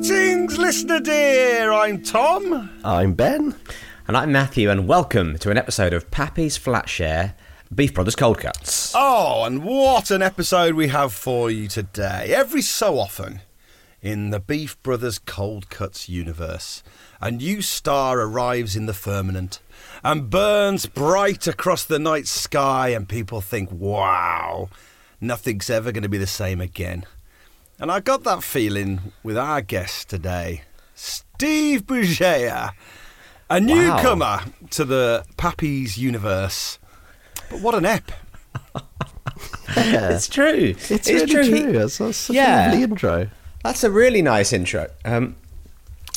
Greetings, listener dear. I'm Tom. I'm Ben. And I'm Matthew, and welcome to an episode of Pappy's Flatshare Beef Brothers Cold Cuts. Oh, and what an episode we have for you today. Every so often in the Beef Brothers Cold Cuts universe, a new star arrives in the firmament and burns bright across the night sky, and people think, wow, nothing's ever going to be the same again. And I got that feeling with our guest today, Steve Bugeja, a newcomer to the Pappy's universe. But what an ep! It's true. It's, It's really true. true. That's, that's such Yeah. a lovely intro. That's a really nice intro. Um,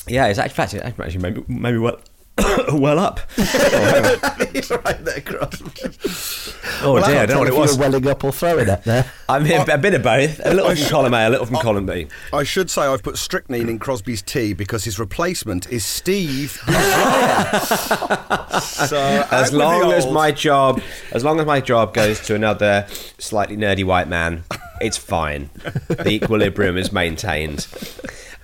yeah, it's actually, in fact, it actually made me, made me well, well up. He's right there, Cross. Oh dear, I don't know what it was. welling up or throwing up there. I'm here, a bit of both. A little from column A, a little from column B. I should say I've put strychnine in Crosby's tea because his replacement is Steve. so As long as my job, as long as my job goes to another slightly nerdy white man, it's fine. The equilibrium is maintained.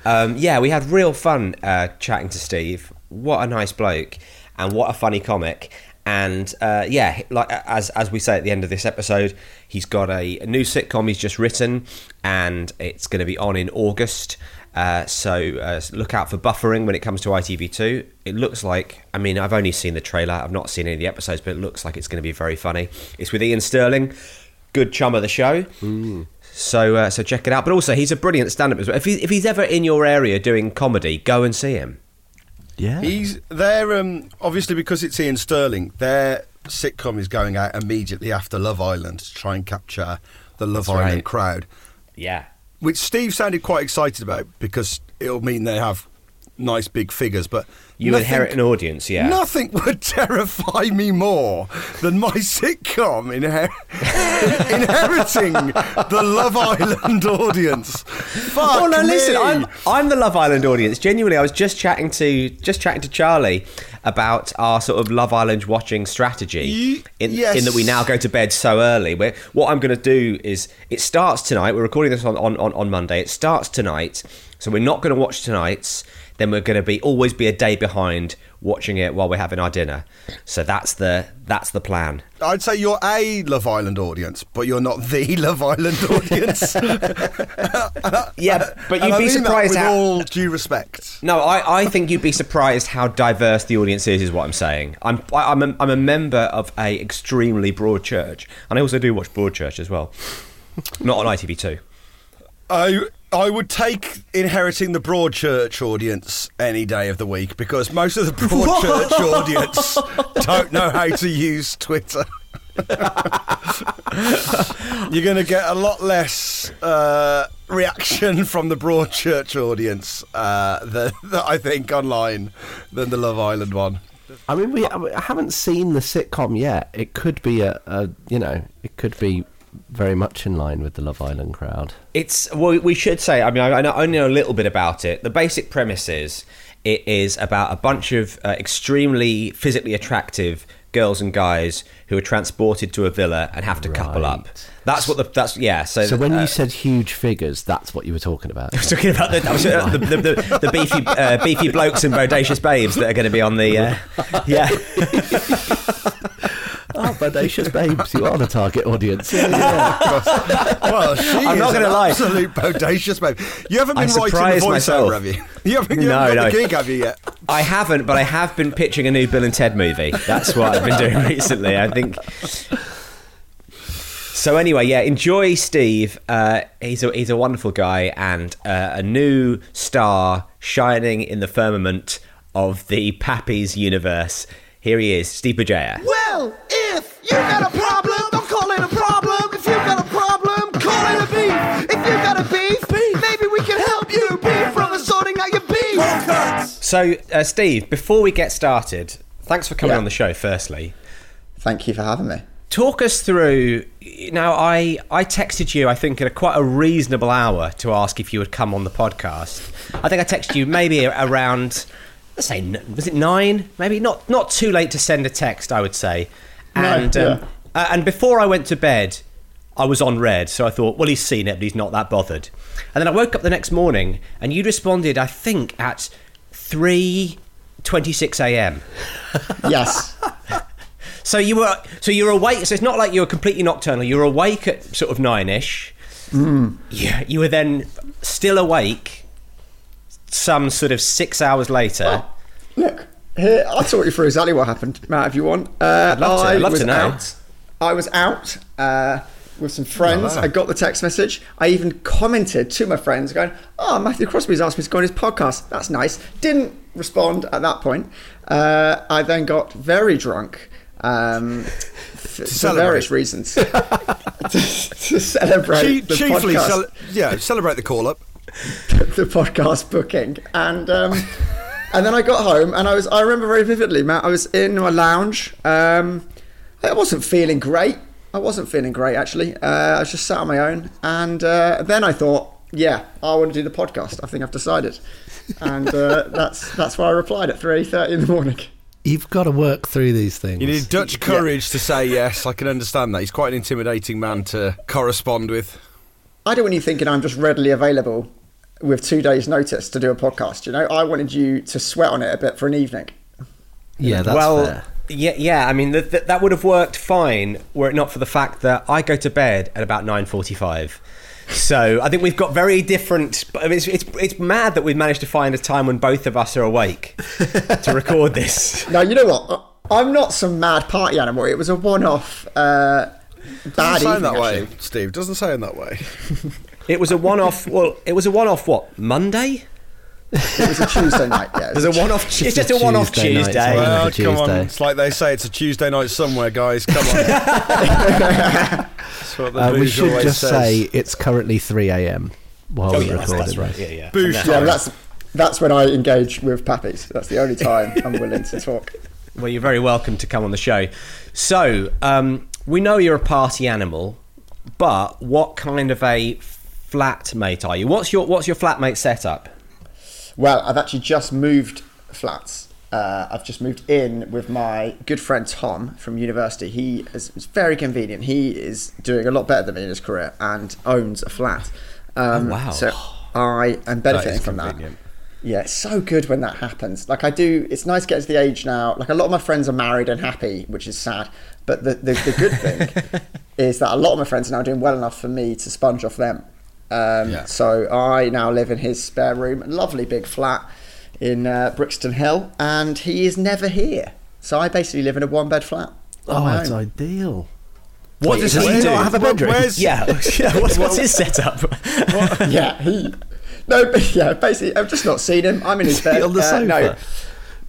Um, yeah, we had real fun uh, chatting to Steve. What a nice bloke, and what a funny comic. And uh, yeah, like as as we say at the end of this episode, he's got a, a new sitcom he's just written, and it's going to be on in August. Uh, so uh, look out for buffering when it comes to ITV2. It looks like, I mean, I've only seen the trailer, I've not seen any of the episodes, but it looks like it's going to be very funny. It's with Iain Stirling, good chum of the show. So uh, so check it out. But also, he's a brilliant stand-up as well. If, he, if he's ever in your area doing comedy, go and see him. Yeah. He's there. Um, obviously, because it's Iain Stirling, their sitcom is going out immediately after Love Island to try and capture the Love That's Island right. crowd, Yeah. which Steve sounded quite excited about because it'll mean they have nice big figures. But You nothing- inherit an audience, yeah. Nothing would terrify me more than my sitcom inher- inheriting the Love Island audience. Fuck Oh no! me. Listen, I'm I'm the Love Island audience. Genuinely, I was just chatting to just chatting to Charlie about our sort of Love Island watching strategy. In, yes. in that we now go to bed so early. Where what I'm going to do is it starts tonight. We're recording this on, on, on, on Monday. It starts tonight, so we're not going to watch tonight's. Then we're going to be always be a day behind watching it while we're having our dinner. So that's the that's the plan. I'd say you're a Love Island audience, but you're not the Love Island audience. Yeah, but you'd I be mean that surprised with how. all due respect. No, I, I think you'd be surprised how diverse the audience is. Is what I'm saying. I'm I, I'm a, I'm a member of a extremely broad church, and I also do watch Broadchurch as well. Not on ITV2. I I would take inheriting the Broadchurch audience any day of the week because most of the Broadchurch audience don't know how to use Twitter. You're going to get a lot less uh, reaction from the Broadchurch audience uh, that, that I think online than the Love Island one. I mean, we I haven't seen the sitcom yet. It could be a, a you know, it could be very much in line with the Love Island crowd. It's well, we should say. I mean, I, I know- only know a little bit about it. The basic premise is it is about a bunch of uh, extremely physically attractive girls and guys who are transported to a villa and have to couple up. That's what the that's yeah. So, So when uh, you said huge figures, that's what you were talking about. I was talking about the, was, uh, the, the, the, the beefy uh, beefy blokes and bodacious babes that are going to be on the uh, yeah. oh, bodacious babes, you are the target audience. Yeah, yeah. Well, she I'm is not gonna lie. absolute bodacious babe. You haven't I been writing the surprised voiceover, myself. have you? You haven't, you No, haven't got no. the gig, have you yet? I haven't, but I have been pitching a new Bill and Ted movie. That's what I've been doing recently. I think. So anyway, yeah, enjoy Steve. Uh, he's a he's a wonderful guy and uh, a new star shining in the firmament of the Pappy's universe. Here he is, Steve Bugeja. Well, if you got a problem, don't call it a problem. If you got a problem, call it a beef. If you got a beef, beef. maybe we can help you, beef, from sorting out your beef. So, uh, Steve, before we get started, thanks for coming yeah. on the show, firstly. Thank you for having me. Talk us through. Now, I, I texted you, I think, at a, quite a reasonable hour to ask if you would come on the podcast. I think I texted you maybe around let's say, was it nine? Maybe not not too late to send a text. I would say, No, and um, uh, and before I went to bed, I was on red, so I thought, well, he's seen it, but he's not that bothered. And then I woke up the next morning, and you responded, I think, at three twenty-six a.m. Yes. So you were so you were awake. So it's not like you were completely nocturnal. You were awake at sort of nine ish. Mm. Yeah, you were then still awake. Some sort of six hours later. Look, here, I'll talk you through exactly what happened, Matt, if you want. Uh, I'd love to. I I'd love was to know. Out, I was out uh, with some friends. wow. I got the text message. I even commented to my friends, going, "Oh, Matthew Crosby's asked me to go on his podcast. That's nice." Didn't respond at that point. Uh, I then got very drunk. Um, for celebrate. various reasons to, to celebrate Chi- the chiefly, podcast. cel- yeah, celebrate the call up. the podcast booking, and um, and then I got home, and I was I remember very vividly, Matt. I was in my lounge. Um, I wasn't feeling great. I wasn't feeling great actually. Uh, I was just sat on my own, and uh, then I thought, yeah, I want to do the podcast. I think I've decided, and uh, that's that's why I replied at three thirty in the morning. You've got to work through these things. You need Dutch courage to say yes. I can understand that. He's quite an intimidating man to correspond with. I don't want you thinking I'm just readily available with two days' notice to do a podcast. You know, I wanted you to sweat on it a bit for an evening. yeah, that's well, fair. yeah, yeah. I mean, th- th- that would have worked fine were it not for the fact that I go to bed at about nine forty-five. So I think we've got very different. I mean, it's, it's it's mad that we've managed to find a time when both of us are awake to record this. Now you know what? I- I'm not some mad party animal. It was a one-off uh, bad Doesn't sound evening. that way, actually. Steve. Doesn't sound that way. It was a one-off. Well, it was a one-off. What Monday? It was a Tuesday night. Yeah, it It was was a one-off. It's, It's just a a one-off Tuesday night, Tuesday. so- Well, Another come on. It's like they say, it's a Tuesday night somewhere, guys. Come on. That's what the Uh, we should just says. say it's currently 3 a.m. while Oh, we yeah, that's, recorded that's right. Yeah, yeah. Boosh yeah, that's that's when I engage with Pappy's. That's the only time I'm willing to talk. Well, you're very welcome to come on the show. So, um, we know you're a party animal, but what kind of a flatmate are you? What's your What's your flatmate setup? Well, I've actually just moved flats. Uh, I've just moved in with my good friend Tom from university. He is it's very convenient. He is doing a lot better than me in his career and owns a flat. Um, Oh, wow. So I am benefiting is from that. Yeah, it's so good when that happens. Like I do, it's nice to get to the age now. Like a lot of my friends are married and happy, which is sad. But the the, the good thing is that a lot of my friends are now doing well enough for me to sponge off them. Um, Yeah. So I now live in his spare room, lovely big flat in uh, Brixton Hill, and he is never here. So I basically live in a one bed flat. Oh, my it's own. ideal. What does Does he he do? not have a bedroom? Where's, Yeah, yeah. What's, what's his setup? yeah, he. No, but yeah, basically, I've just not seen him. I'm in his bed. On the Uh, no, sofa?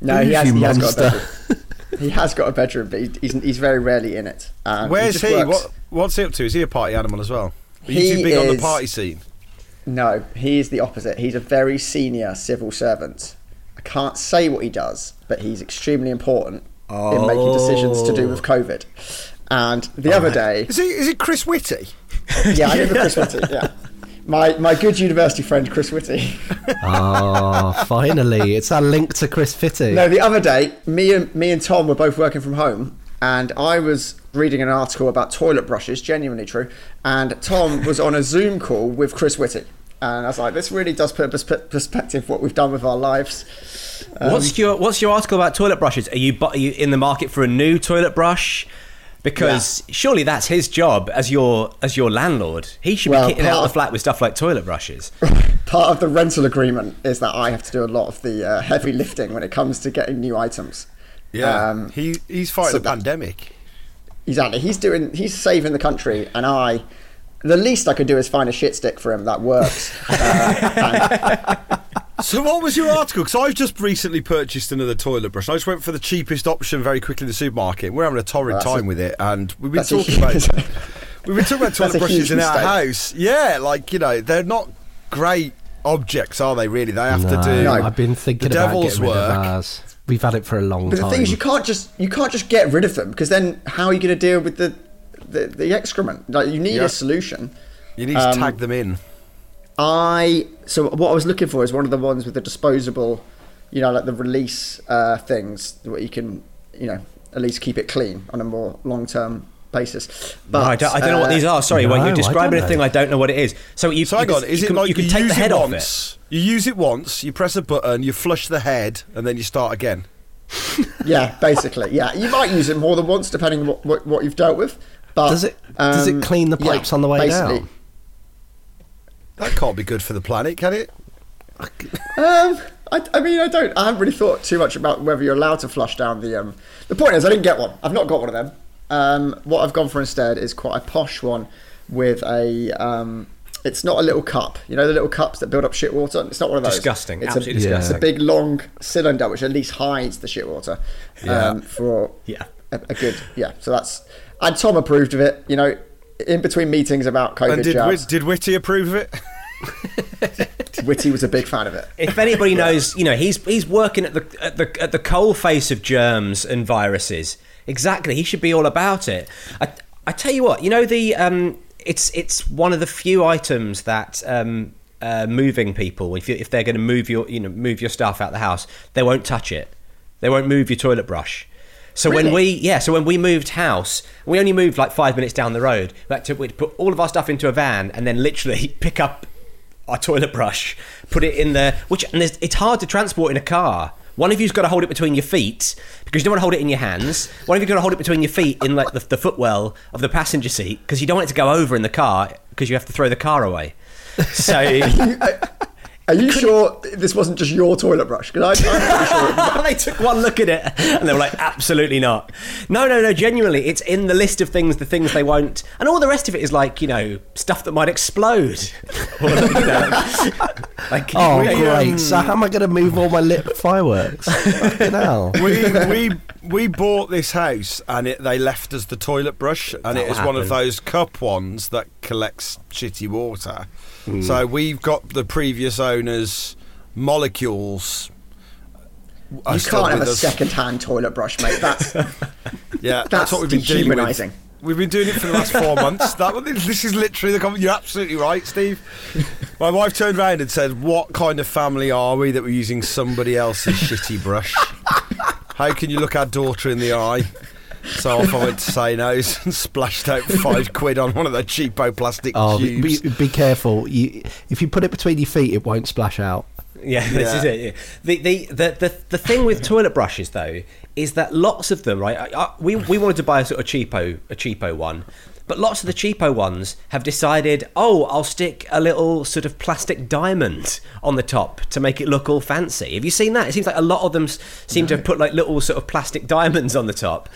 no, he has, he has got a monster. bedroom. he has got a bedroom, but he- he's, he's very rarely in it. And Where's just he? What, what's he up to? Is he a party animal as well? Are you He too big on the is- party scene? No, he is the opposite. He's a very senior civil servant. I can't say what he does, but he's extremely important in making decisions to do with oh. COVID. And the other day, Is he? Is it Chris Whitty? yeah, I know Chris Whitty. Yeah, my my good university friend Chris Whitty. Oh, finally. It's our link to Chris Fitty. No, the other day, me and me and Tom were both working from home, and I was reading an article about toilet brushes, genuinely true. And Tom was on a Zoom call with Chris Whitty, and I was like, "This really does put perspective what we've done with our lives." what's your What's your article about toilet brushes? Are you are you in the market for a new toilet brush? Because surely that's his job as your as your landlord. He should Well, be kitting out part- the flat with stuff like toilet brushes. Part of the rental agreement is that I have to do a lot of the uh, heavy lifting when it comes to getting new items. Yeah. Um, he he's fighting so the that- pandemic. Exactly. He's doing. He's saving the country, and I. The least I could do is find a shit stick for him that works. Uh, So what was your article? Because I've just recently purchased another toilet brush. I just went for the cheapest option very quickly in the supermarket. We're having a torrid That's a- time with it, and we've been that's a talking about we've been talking about toilet brushes huge in our house. Yeah, like you know, they're not great objects, are they? Really, they have no, to do. No. I've been thinking the about devil's getting rid of work. Ours. We've had it for a long But the time. thing is, you can't just you can't just get rid of them because then how are you going to deal with the, the the excrement? Like you need Yeah. a solution. You need to Um, tag them in. I so what I was looking for is one of the ones with the disposable, you know, like the release uh, things where you can, you know, at least keep it clean on a more long term basis. But No, I don't, I don't know what these are. Sorry, when no, I you're describing a thing. I don't know what it is. So you, So you hang on, can- is you it can, like you can you take use the head it off it? once? You use it once, you press a button, you flush the head, and then you start again. Yeah, basically, yeah. You might use it more than once depending on what, what, what you've dealt with. But Does it- does it um, clean the yeah, pipes on the way basically. down? That can't be good for the planet, can it? Um, I, I mean, I don't. I haven't really thought too much about whether you're allowed to flush down the. Um, the point is, I didn't get one. I've not got one of them. Um, what I've gone for instead is quite a posh one with a. Um, it's not a little cup. You know the little cups that build up shit water. It's not one of those. Disgusting, It's absolutely a, It's a big long cylinder which at least hides the shit water. Yeah. Um, for Yeah. a, a good yeah. So that's and Tom approved of it. You know, in between meetings about COVID And did, jabs, Whit- did Whitty approve of it? Whitty was a big fan of it. If anybody knows, you know, he's he's working at the at the at the coal face of germs and viruses. Exactly, he should be all about it. I, I tell you what, you know the um, it's it's one of the few items that um, uh, moving people, if you, if they're going to move your you know move your stuff out the house, they won't touch it. They won't move your toilet brush. So when we yeah, so when we moved house, we only moved like five minutes down the road. We had to we'd put all of our stuff into a van and then literally pick up our toilet brush, put it in there. Which and it's hard to transport in a car. One of you's got to hold it between your feet because you don't want to hold it in your hands. One of you's got to hold it between your feet in like the, the footwell of the passenger seat because you don't want it to go over in the car because you have to throw the car away. So Are you sure this wasn't just your toilet brush? Because I'm sure. they took one look at it and they were like, absolutely not. No, no, no, genuinely, it's in the list of things, the things they won't. And all the rest of it is like, you know, stuff that might explode. Or, you know, like, Oh, you know, great. Um, so how am I going to move all my lit fireworks? Fucking hell. we we we bought this house and it, they left us the toilet brush and That it will is one of those cup ones that collects shitty water. Hmm. So we've got the previous owner's molecules. You can't have a us. second-hand toilet brush, mate. That's Yeah, that's, That's what we've been dealing dehumanising. We've been doing it for the last four months. That this is literally the. comment. You're absolutely right, Steve. My wife turned around and said, "What kind of family are we that we're using somebody else's shitty brush? How can you look our daughter in the eye?" So off I went to say no and splashed out five quid on one of the cheapo plastic Oh, be, tubes. be, be careful. You, if you put it between your feet, it won't splash out. Yeah, this is it. The, the, the, the, the thing with toilet brushes, though, is that lots of them, right? I, I, we, we wanted to buy a sort of cheapo, a cheapo one, but lots of the cheapo ones have decided, oh, I'll stick a little sort of plastic diamond on the top to make it look all fancy. Have you seen that? It seems like a lot of them s- seem to have put like little sort of plastic diamonds on the top.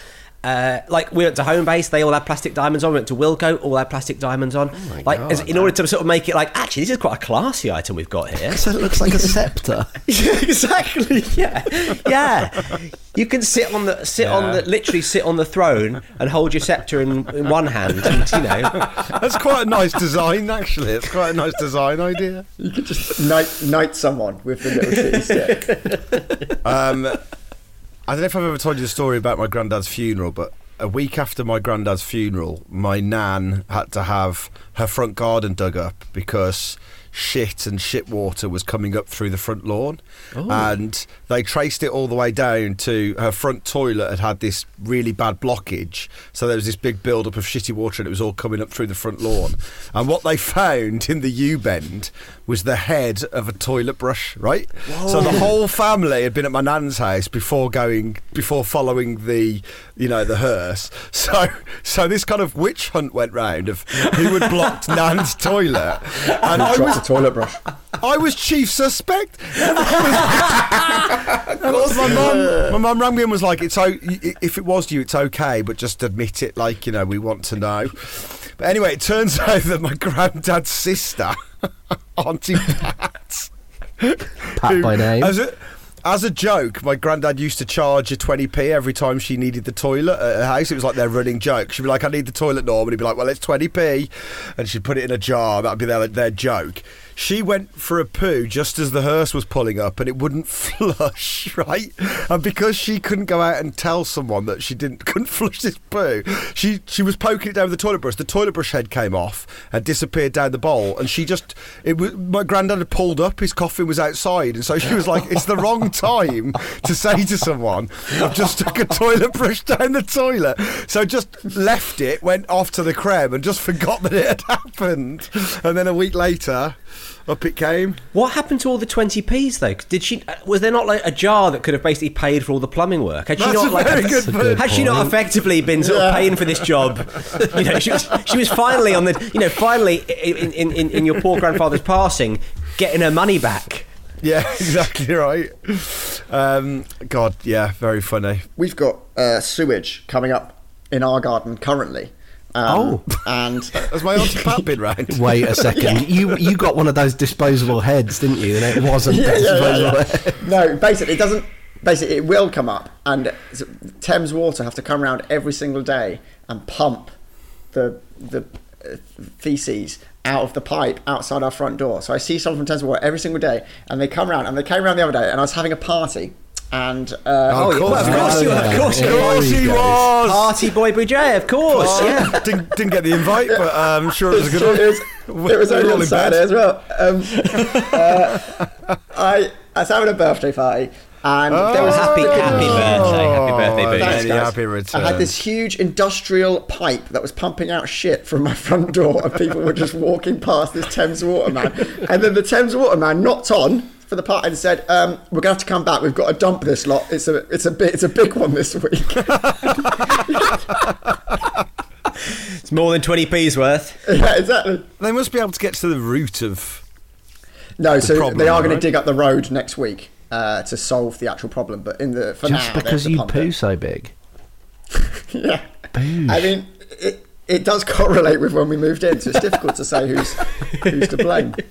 Uh, like we went to Homebase, they all had plastic diamonds on. We went to Wilko, all had plastic diamonds on. like as, in order to sort of make it like, actually, this is quite a classy item we've got here. So it looks like a scepter. Yeah, exactly. Yeah, yeah. You can sit on the sit on the literally sit on the throne and hold your scepter in, in one hand, and you know. That's quite a nice design, actually. It's quite a nice design idea. you could just knight, knight someone with the little shitty stick. Um, I don't know if I've ever told you the story about my granddad's funeral, but a week after my granddad's funeral, my nan had to have her front garden dug up because shit and shit water was coming up through the front lawn. Oh. And they traced it all the way down to her front toilet had had this really bad blockage. So there was this big build up of shitty water and it was all coming up through the front lawn. And what they found in the U bend was the head of a toilet brush, right? So the whole family had been at my nan's house before going, before following the, you know, the hearse. So, so this kind of witch hunt went round of who had blocked nan's toilet, and I Dropped was, the toilet brush. I was chief suspect. my mum, my mum rang me and was like, "It's o- if it was you, it's okay, but just admit it. Like you know, we want to know." But anyway, it turns out that my granddad's sister, Auntie Pat, Pat by name. as a, as a joke, my granddad used to charge her 20p every time she needed the toilet at her house. It was like their running joke. She'd be like, I need the toilet, Norm. And he'd be like, well, it's 20p. And she'd put it in a jar. That'd be their, their joke. She went for a poo just as the hearse was pulling up and it wouldn't flush, right? And because she couldn't go out and tell someone that she didn't couldn't flush this poo, she she was poking it down with the toilet brush. The toilet brush head came off and disappeared down the bowl, and she just it was my granddad had pulled up, his coffin was outside, and so she was like, "It's the wrong time to say to someone, I've just stuck a toilet brush down the toilet." So just left it, went off to the creme, and just forgot that it had happened. And then a week later, up it came. What happened to all the 20p's though? Did she uh, was there not like a jar that could have basically paid for all the plumbing work? Had she That's not a like very That's good a point. good had she not effectively been sort of paying for this job? You know, she was she was finally on the you know finally in in, in, in your poor grandfather's passing, getting her money back. Yeah, exactly right. Um, God, yeah, very funny. We've got uh, sewage coming up in our garden currently. Um, Oh. and Has my auntie Pat been round? Wait a second. You you got one of those disposable heads, didn't you? And it wasn't yeah, yeah, disposable. yeah, head. yeah. no, basically, it doesn't. Basically, it will come up, and Thames Water have to come around every single day and pump the the uh, feces out of the pipe outside our front door. So I see someone from Thames Water every single day, and they come around. And they came around the other day, and I was having a party, and uh, Oh, of course. well, of course you Oh, were, of course you Yeah. were. Of course he he was. Party boy Boujet, of course. Yeah. didn't, didn't get the invite, but um, I'm sure it was a good one. It was, it was We're only on in Saturday bed. as well. Um, uh, I, I was having a birthday party, and there was Happy, happy birthday, happy birthday, Boujet. Thanks, happy returns. I had this huge industrial pipe that was pumping out shit from my front door, and people were just walking past this Thames Waterman. And then the Thames Waterman knocked on for the party and said, um, "We're going to have to come back. We've got to dump this lot. It's a, it's a bit, it's a big one this week." It's more than 20p's worth. yeah, exactly. They must be able to get to the root of. No, so problem, they are going to dig up the road next week uh, to solve the actual problem. But in the for Just now, they because you poo it. so big. Yeah. Boosh. I mean, it, it does correlate with when we moved in, so it's difficult to say who's who's to blame.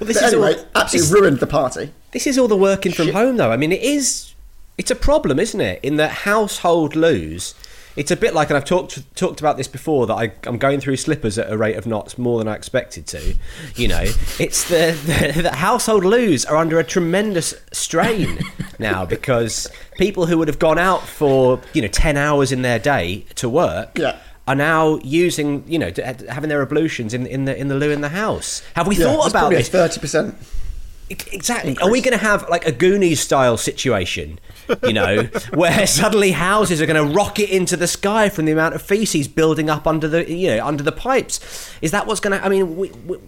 Well, this But is anyway, all, absolutely this- ruined the party. This is all the working from home, though. I mean, it is. It's a problem, isn't it? In that household loos, it's a bit like, and I've talked talked about this before. That I, I'm going through slippers at a rate of knots more than I expected to. You know, it's the, the the household loos are under a tremendous strain now because people who would have gone out for you know ten hours in their day to work. Yeah. Are now using, you know, having their ablutions in, in the in the loo in the house. Have we Yeah, thought about this? thirty percent. Exactly. Are we going to have like a Goonies style situation, you know, where suddenly houses are going to rocket into the sky from the amount of feces building up under the, you know, under the pipes? Is that what's going to? I mean, we, we,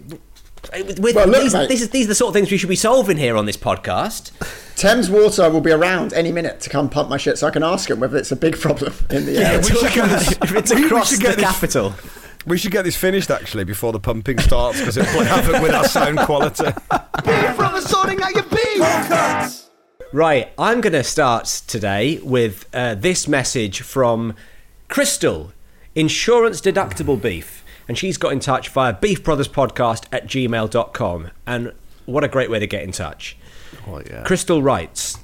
with, Well, look, these, mate. this is, these are the sort of things we should be solving here on this podcast. Thames Water will be around any minute to come pump my shit, so I can ask him whether it's a big problem in the area. we should get this. if it's we- we across the this- capital. We should get this finished actually before the pumping starts because it'll play havoc with our sound quality. Right, I'm going to start today with uh, this message from Crystal, insurance deductible beef. And she's got in touch via beefbrotherspodcast at gmail.com. And what a great way to get in touch. Oh, yeah. Crystal writes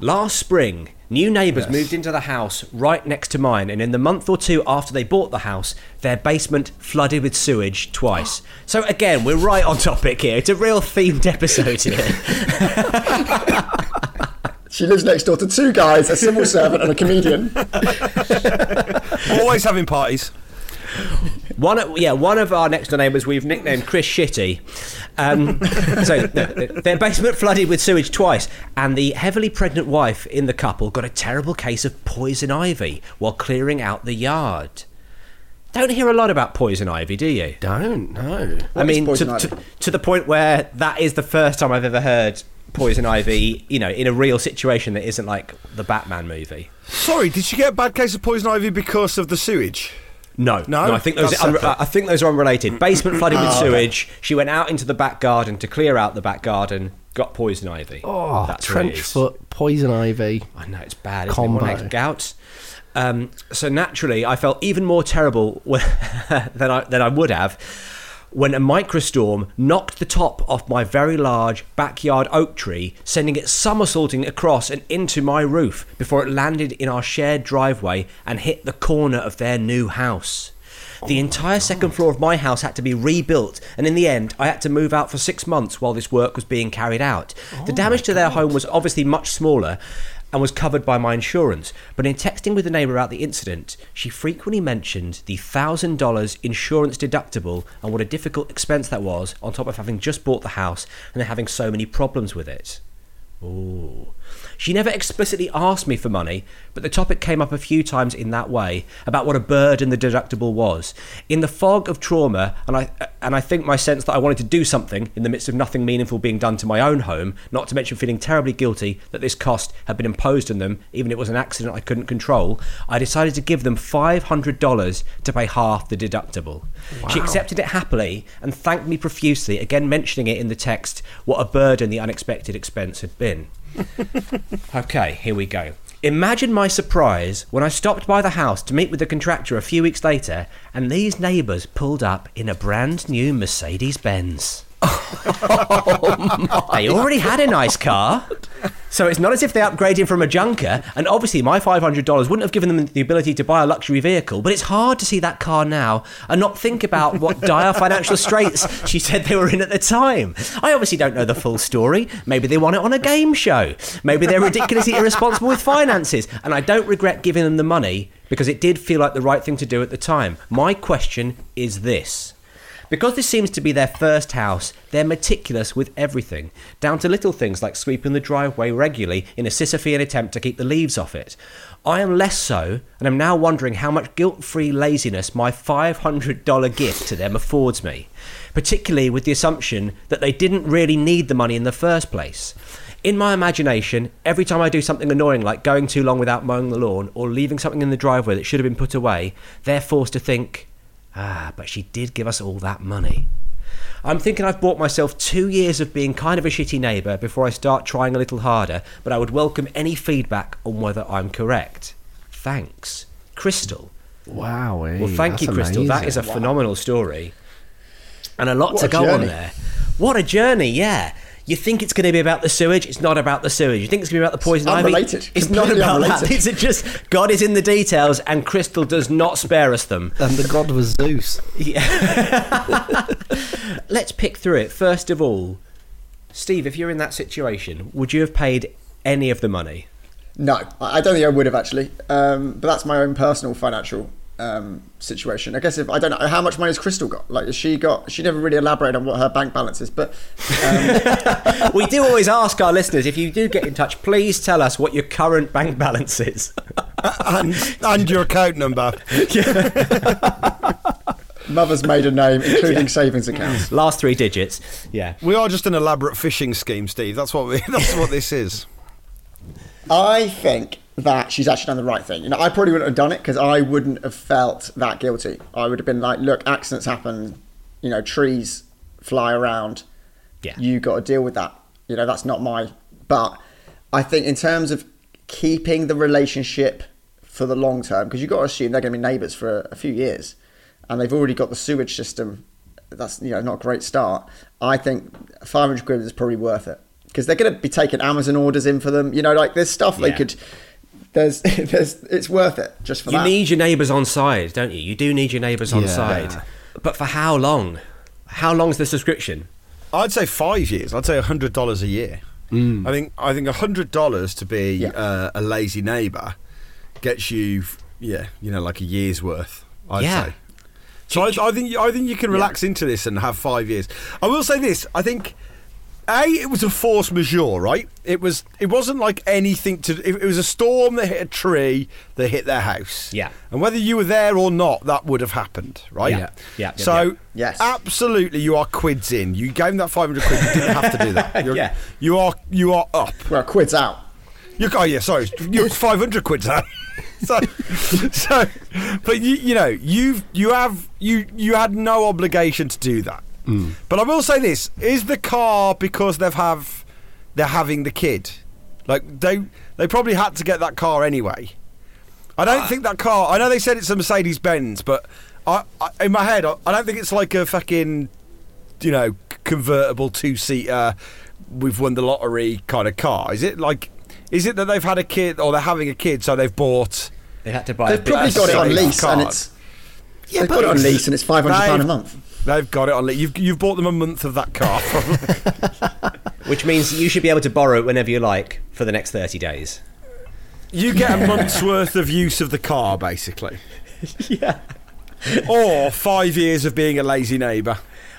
Last spring, new neighbours moved into the house right next to mine, and in the month or two after they bought the house, their basement flooded with sewage twice. So, again, we're right on topic here. It's a real themed episode here. She lives next door to two guys, a civil servant and a comedian. Always having parties. One, of- yeah, one of our next door neighbours we've nicknamed Chris Shitty. Um, so no, their basement flooded with sewage twice, and the heavily pregnant wife in the couple got a terrible case of poison ivy while clearing out the yard. Don't hear a lot about poison ivy, do you? Don't know. I mean, to, to, to the point where that is the first time I've ever heard poison ivy, you know, in a real situation that isn't like the Batman movie. Sorry, did she get a bad case of poison ivy because of the sewage? No, No? I think those are. I think those are unrelated. Basement flooded with sewage. She went out into the back garden to clear out the back garden. Got poison ivy. Oh, That's trench foot, poison ivy. I know it's bad. Combo. it? Gout. Um, so naturally, I felt even more terrible than I than I would have when a microstorm knocked the top off my very large backyard oak tree, sending it somersaulting across and into my roof before it landed in our shared driveway and hit the corner of their new house. The entire second floor of my house had to be rebuilt, and in the end, I had to move out for six months while this work was being carried out. the damage to their home was obviously much smaller and was covered by my insurance, but in texting with the neighbour about the incident, she frequently mentioned the $1,000 insurance deductible and what a difficult expense that was, on top of having just bought the house and then having so many problems with it. Ooh. She never explicitly asked me for money, but the topic came up a few times in that way about what a burden the deductible was. In the fog of trauma, and I and I think my sense that I wanted to do something in the midst of nothing meaningful being done to my own home, not to mention feeling terribly guilty that this cost had been imposed on them, even if it was an accident I couldn't control, I decided to give them $500 to pay half the deductible. She accepted it happily and thanked me profusely, again mentioning it in the text what a burden the unexpected expense had been. okay, here we go. Imagine my surprise when I stopped by the house to meet with the contractor a few weeks later and these neighbours pulled up in a brand new Mercedes Benz. oh, they already had a nice car. So it's not as if they upgraded from a junker, and obviously my $500 wouldn't have given them the ability to buy a luxury vehicle, but it's hard to see that car now and not think about what dire financial straits she said they were in at the time. I obviously don't know the full story. Maybe they won it on a game show. Maybe they're ridiculously irresponsible with finances, and I don't regret giving them the money because it did feel like the right thing to do at the time. My question is this. Because this seems to be their first house, they're meticulous with everything, down to little things like sweeping the driveway regularly in a Sisyphean attempt to keep the leaves off it. I am less so, and am now wondering how much guilt free laziness my $500 gift to them affords me, particularly with the assumption that they didn't really need the money in the first place. In my imagination, every time I do something annoying like going too long without mowing the lawn or leaving something in the driveway that should have been put away, they're forced to think, Ah, but she did give us all that money. I'm thinking I've bought myself two years of being kind of a shitty neighbour before I start trying a little harder, but I would welcome any feedback on whether I'm correct. Thanks. Crystal. Wow. Well, thank you, Crystal. That is a phenomenal story. And a lot What to a go on there. What a journey, yeah. You think it's going to be about the sewage? It's not about the sewage. You think it's going to be about the poison ivy? unrelated. It's not Completely about that. unrelated. It's just God is in the details, and Crystal does not spare us them. And the god was Zeus. Yeah. Let's pick through it. First of all, Steve, if you're in that situation, would you have paid any of the money? No, I I don't think I would have actually. Um, but that's my own personal financial um, situation. I guess if I don't know how much money has Crystal got. Like, has she got? She never really elaborated on what her bank balance is. But um, we do always ask our listeners if you do get in touch, please tell us what your current bank balance is. and, and your account number. mother's maiden name, including savings accounts. Last three digits. Yeah. We are just an elaborate phishing scheme, Steve. That's what we, that's what this is. I think that she's actually done the right thing. You know, I probably wouldn't have done it because I wouldn't have felt that guilty. I would have been like, look, accidents happen. You know, trees fly around. Yeah. You got to deal with that. You know, that's not my. But I think in terms of keeping the relationship for the long term, because you've got to assume they're going to be neighbours for a, a few years, and they've already got the sewage system. That's you know not a great start. I think 500 quid is probably worth it because they're going to be taking Amazon orders in for them. You know, like there's stuff they could. There's, there's, it's worth it just for that. You that. need your neighbours on side, don't you? You do need your neighbours on Yeah. side. But for how long? How long's the subscription? I'd say five years. I'd say hundred dollars a year. I think I think hundred dollars to be Yeah. uh, a lazy neighbour gets you, yeah, you know, like a year's worth. I'd Yeah. say. So I, I think I think you can relax into this and have five years. I will say this: I think a it was a force majeure, right? It was it wasn't like anything to. It, it was a storm that hit a tree that hit their house. Yeah. and whether you were there or not, that would have happened, right? Yeah. Yeah. Yeah. So Yeah. Yes. absolutely, you are quids in. You gave them that five hundred quid. You didn't have to do that. You're, Yeah. you are you are up. well, quid's out. You oh yeah, sorry, you're five hundred quids now. so, so, but you you know you've you have you you had no obligation to do that. Mm. But I will say this: is the car because they've have they're having the kid? Like they they probably had to get that car anyway. I don't uh, think that car. I know they said it's a Mercedes Benz, but I, I in my head I, I don't think it's like a fucking you know convertible two seater. We've won the lottery kind of car. Is it like? Is it that they've had a kid or they're having a kid, so they've bought? They had to buy a They've bit probably got it on safe lease, and it's Yeah, They've got it on lease and it's five hundred pound a month. They've got it on. You've you've bought them a month of that car. Probably. Which means you should be able to borrow it whenever you like for the next 30 days. you get a month's worth of use of the car, basically, Yeah. or five years of being a lazy neighbour.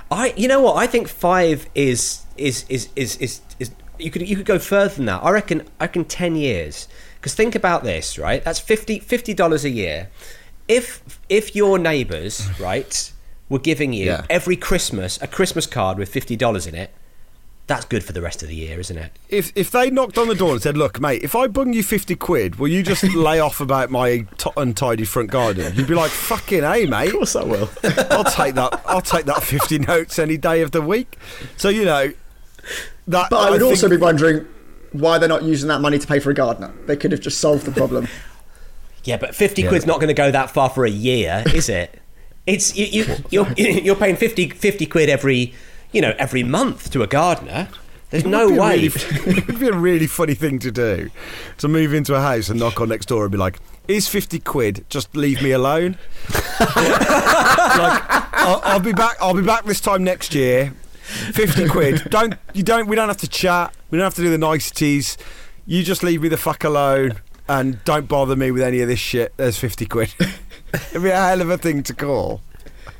I, you know what? I think five is is is is is, is you could you could go further than that. I reckon I reckon ten years. Because think about this, right? That's 50 dollars a year. If if your neighbours, right, were giving you Yeah. every Christmas a Christmas card with fifty dollars in it, that's good for the rest of the year, isn't it? If if they knocked on the door and said, "Look, mate, if I bung you fifty quid, will you just lay off about my t- untidy front garden?" You'd be like, "Fucking a, mate." Of course I will. I'll take that. I'll take that fifty notes any day of the week. So you know that. But I would think- also be wondering why they're not using that money to pay for a gardener. They could have just solved the problem. Yeah, but fifty quid's not going to go that far for a year, is it? It's you, you you're you're paying 50, 50 quid every you know every month to a gardener. There's no would be a way. Really, it would be a really funny thing to do to move into a house and knock on next door and be like, "Is fifty quid? Just leave me alone." like, I'll, I'll be back. I'll be back this time next year. Fifty quid. Don't you don't. We don't have to chat. We don't have to do the niceties. You just leave me the fuck alone and don't bother me with any of this shit. There's fifty quid. It'd be a hell of a thing to call.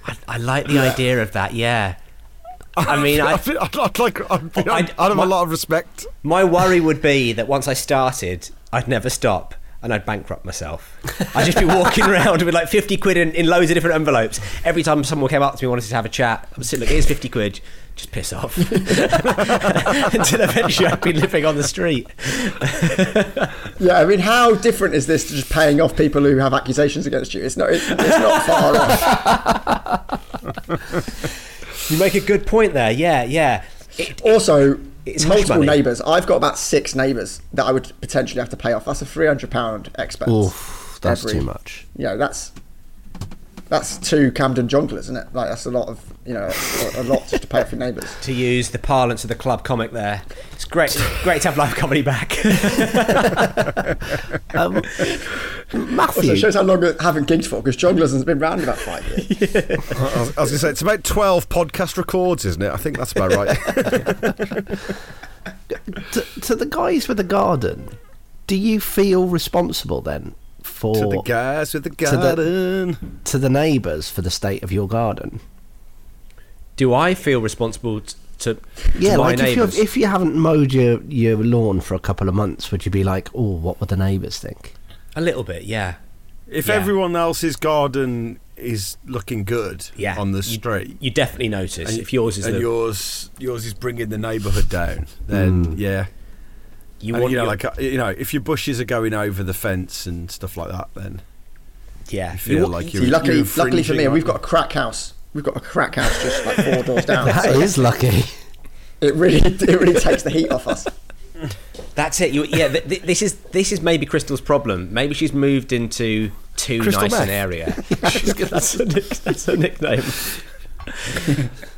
I, I like the idea of that. Yeah. I mean, I, I'd, I'd, I'd like. I'd, be, I'd- I'd, have my- a lot of respect. my worry would be that once I started, I'd never stop and I'd bankrupt myself. I'd just be walking around with like 50 quid in, in loads of different envelopes. Every time someone came up to me and wanted to have a chat, I would say, look, here's 50 quid. Just piss off. Until eventually I'd be living on the street. Yeah, I mean, how different is this to just paying off people who have accusations against you? It's not. It's, it's not far off. You make a good point there. Yeah, yeah. It, Also, It's multiple neighbours. I've got about six neighbours that I would potentially have to pay off. That's a three hundred pound expense. Oof, that's every- too much. Yeah, that's that's two Camden Jongleurs, isn't it? Like that's a lot of you know a, a lot just to pay off your neighbours. to use the parlance of the club comic there. It's great, great to have live comedy back. Um, Also Matthew, shows how long I haven't gigged for because Jongleurs has been around about five years. I was, I was going to say it's about twelve podcast records, isn't it? I think that's about right. to, to the guys with the garden, do you feel responsible then for to the guys with the the- garden. to the neighbours for the state of your garden? Do I feel responsible t- to, to Yeah, my like if, neighbours? you if you haven't mowed your, your lawn for a couple of months, would you be like, oh, what would the neighbours think? A little bit, yeah. If Yeah. everyone else's garden is looking good Yeah. on the street, You definitely notice and, if yours is and the, yours yours is bringing the neighbourhood down, then hmm. yeah. You want you know, like uh, you know, if your bushes are going over the fence and stuff like that, then yeah. you feel you, like you're. luckily, you're luckily for me, we've got a crack house. We've got a crack house just like four doors down. That so is lucky. it really, it really takes the heat off us. That's it. You, yeah, th- th- this is this is maybe Crystal's problem. Maybe she's moved into too Crystal nice meth. an area. that's, her nick, that's her nickname.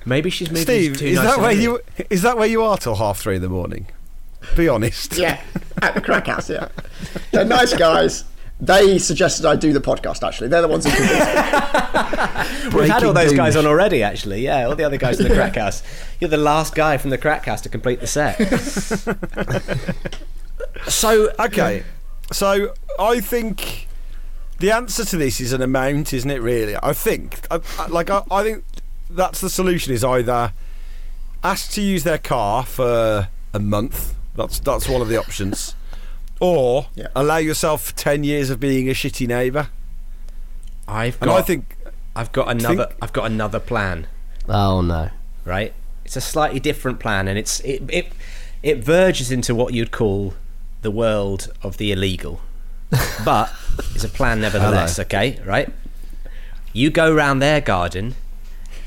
maybe she's moved Steve, into too is nice that where area. you is that where you are till half three in the morning? Be honest. Yeah, at the crack house. Yeah, they're nice guys. They suggested I do the podcast. Actually, they're the ones who convinced me. We've had all Breaking those guys on already, actually. Yeah, all the other guys in the crack house. You're the last guy from the crack house to complete the set. so, Okay, so I think the answer to this is an amount, isn't it? Really, I think, I, I- like, I, I think that's the solution. Is either ask to use their car for a month. That's that's one of the options, or Yeah. allow yourself ten years of being a shitty neighbour. I've And I think I've got another, think- I've got another plan. Oh, no. right? It's a slightly different plan, and it's it it, it verges into what you'd call the world of the illegal, but it's a plan nevertheless. Okay, right? You go round their garden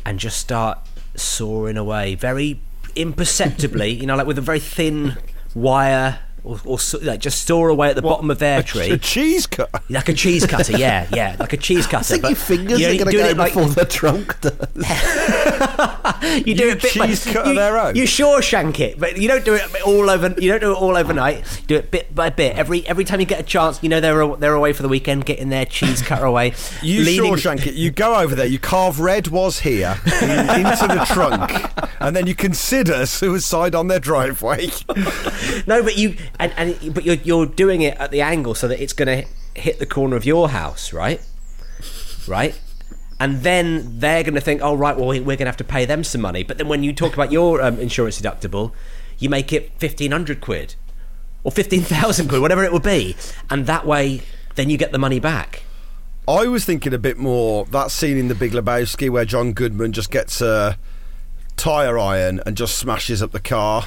and just start sawing away very imperceptibly, you know, like with a very thin wire. Or, or like just saw away at the bottom of their a, tree, a cheese cutter. like a cheese cutter. Yeah, yeah, like a cheese I cutter. think but your fingers you're going to doing go like- before the trunk does. you do You it bit by cheese cut you, of their own? You sure shank it, but you don't do it all over. You don't do it all overnight. You do it bit by bit. Every every time you get a chance, you know they're they're away for the weekend, getting their cheese cutter away. You leaning- Shawshank it. You go over there. You carve "Red was here" in- into the trunk, and then you consider suicide on their driveway. No, but you and, and but you're you're doing it at the angle so that it's going to hit the corner of your house, right? Right. And then they're going to think, oh right, well we're going to have to pay them some money. But then when you talk about your um, insurance deductible, you make it fifteen hundred quid or fifteen thousand quid, whatever it would be, and that way, then you get the money back. I was thinking a bit more that scene in The Big Lebowski where John Goodman just gets a tire iron and just smashes up the car.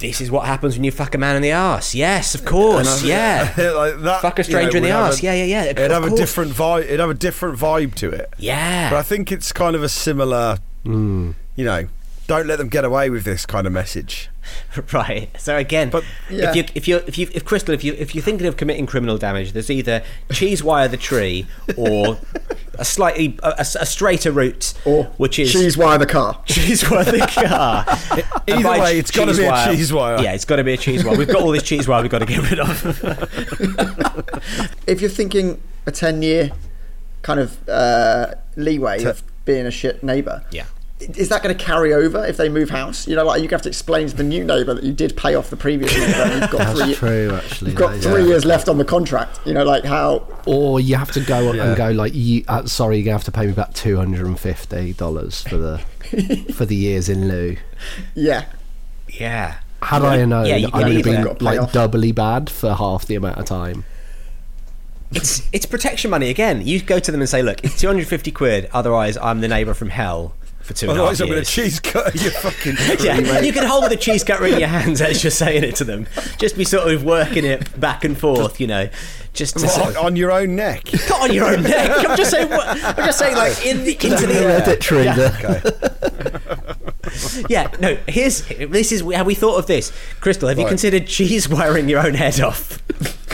This is what happens when you fuck a man in the ass. Yes, of course. I- Yeah. like that, Fuck a you stranger in the ass. a- Yeah, yeah, yeah. It'd have a different vibe. It'd have a different vibe to it. Yeah. But I think it's kind of a similar, Hmm. you know, don't let them get away with this kind of message. Right. So again, But- Yeah. if you if you if you if Crystal, if you if you're thinking of committing criminal damage, there's either cheese wire the tree or a slightly a, a- a straighter route, Or which is cheese wire the car. cheese wire the car. Either way, it's gotta cheese be a cheese wire. Yeah, it's got to be a cheese wire. We've got all this cheese wire we've got to get rid of. If you're thinking a 10 year kind of uh, leeway of being a shit neighbour, Yeah. Is that going to carry over if they move house? You know, like you have to explain to the new neighbour that you did pay off the previous neighbour. You've got That's three. true, actually. You've got though, three yeah. years left on the contract. You know, like how Or you have to go Yeah. and go like, you, uh, sorry, you're gonna have to pay me back two hundred and fifty dollars for the for the years in lieu. yeah. yeah. Had I known, Yeah, I would have been Got to pay like off. doubly bad for half the amount of time. It's it's protection money again. You go to them and say, look, it's 250 quid. Otherwise, I'm the neighbour from hell for two and a half Otherwise, I'm going to cheese cut your fucking tree, Yeah, mate. you can hold the cheese cutter in your hands as you're saying it to them. Just be sort of working it back and forth, you know. Just to sort What, of, on your own neck. not on your own neck. I'm just saying. What, I'm just saying, like in the, into the Hereditary. Yeah. the- yeah. No. Here's this is how we thought of this. Crystal, have you considered cheese wiring your own head off?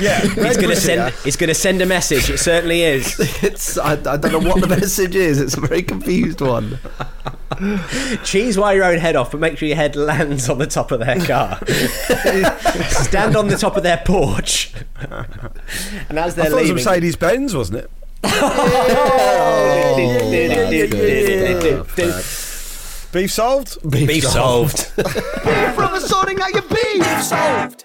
Yeah, It's going to send. was It's going to send a message. It certainly is. It's I, I don't know what the message is. It's a very confused one. Cheese wire your own head off, but make sure your head lands on the top of their car. Stand on the top of their porch, and as I they're thought it was leaving, Mercedes Benz, wasn't it? Beef solved? Beef, solved. Beef solved. From a sorting out your beef solved.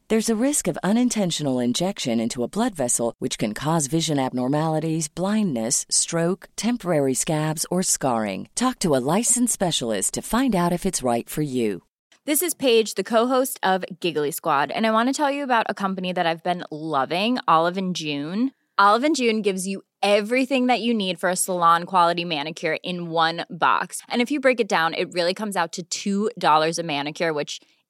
There's a risk of unintentional injection into a blood vessel, which can cause vision abnormalities, blindness, stroke, temporary scabs, or scarring. Talk to a licensed specialist to find out if it's right for you. This is Paige, the co-host of Giggly Squad, and I want to tell you about a company that I've been loving, Olive and June. Olive and June gives you everything that you need for a salon quality manicure in one box. And if you break it down, it really comes out to $2 a manicure, which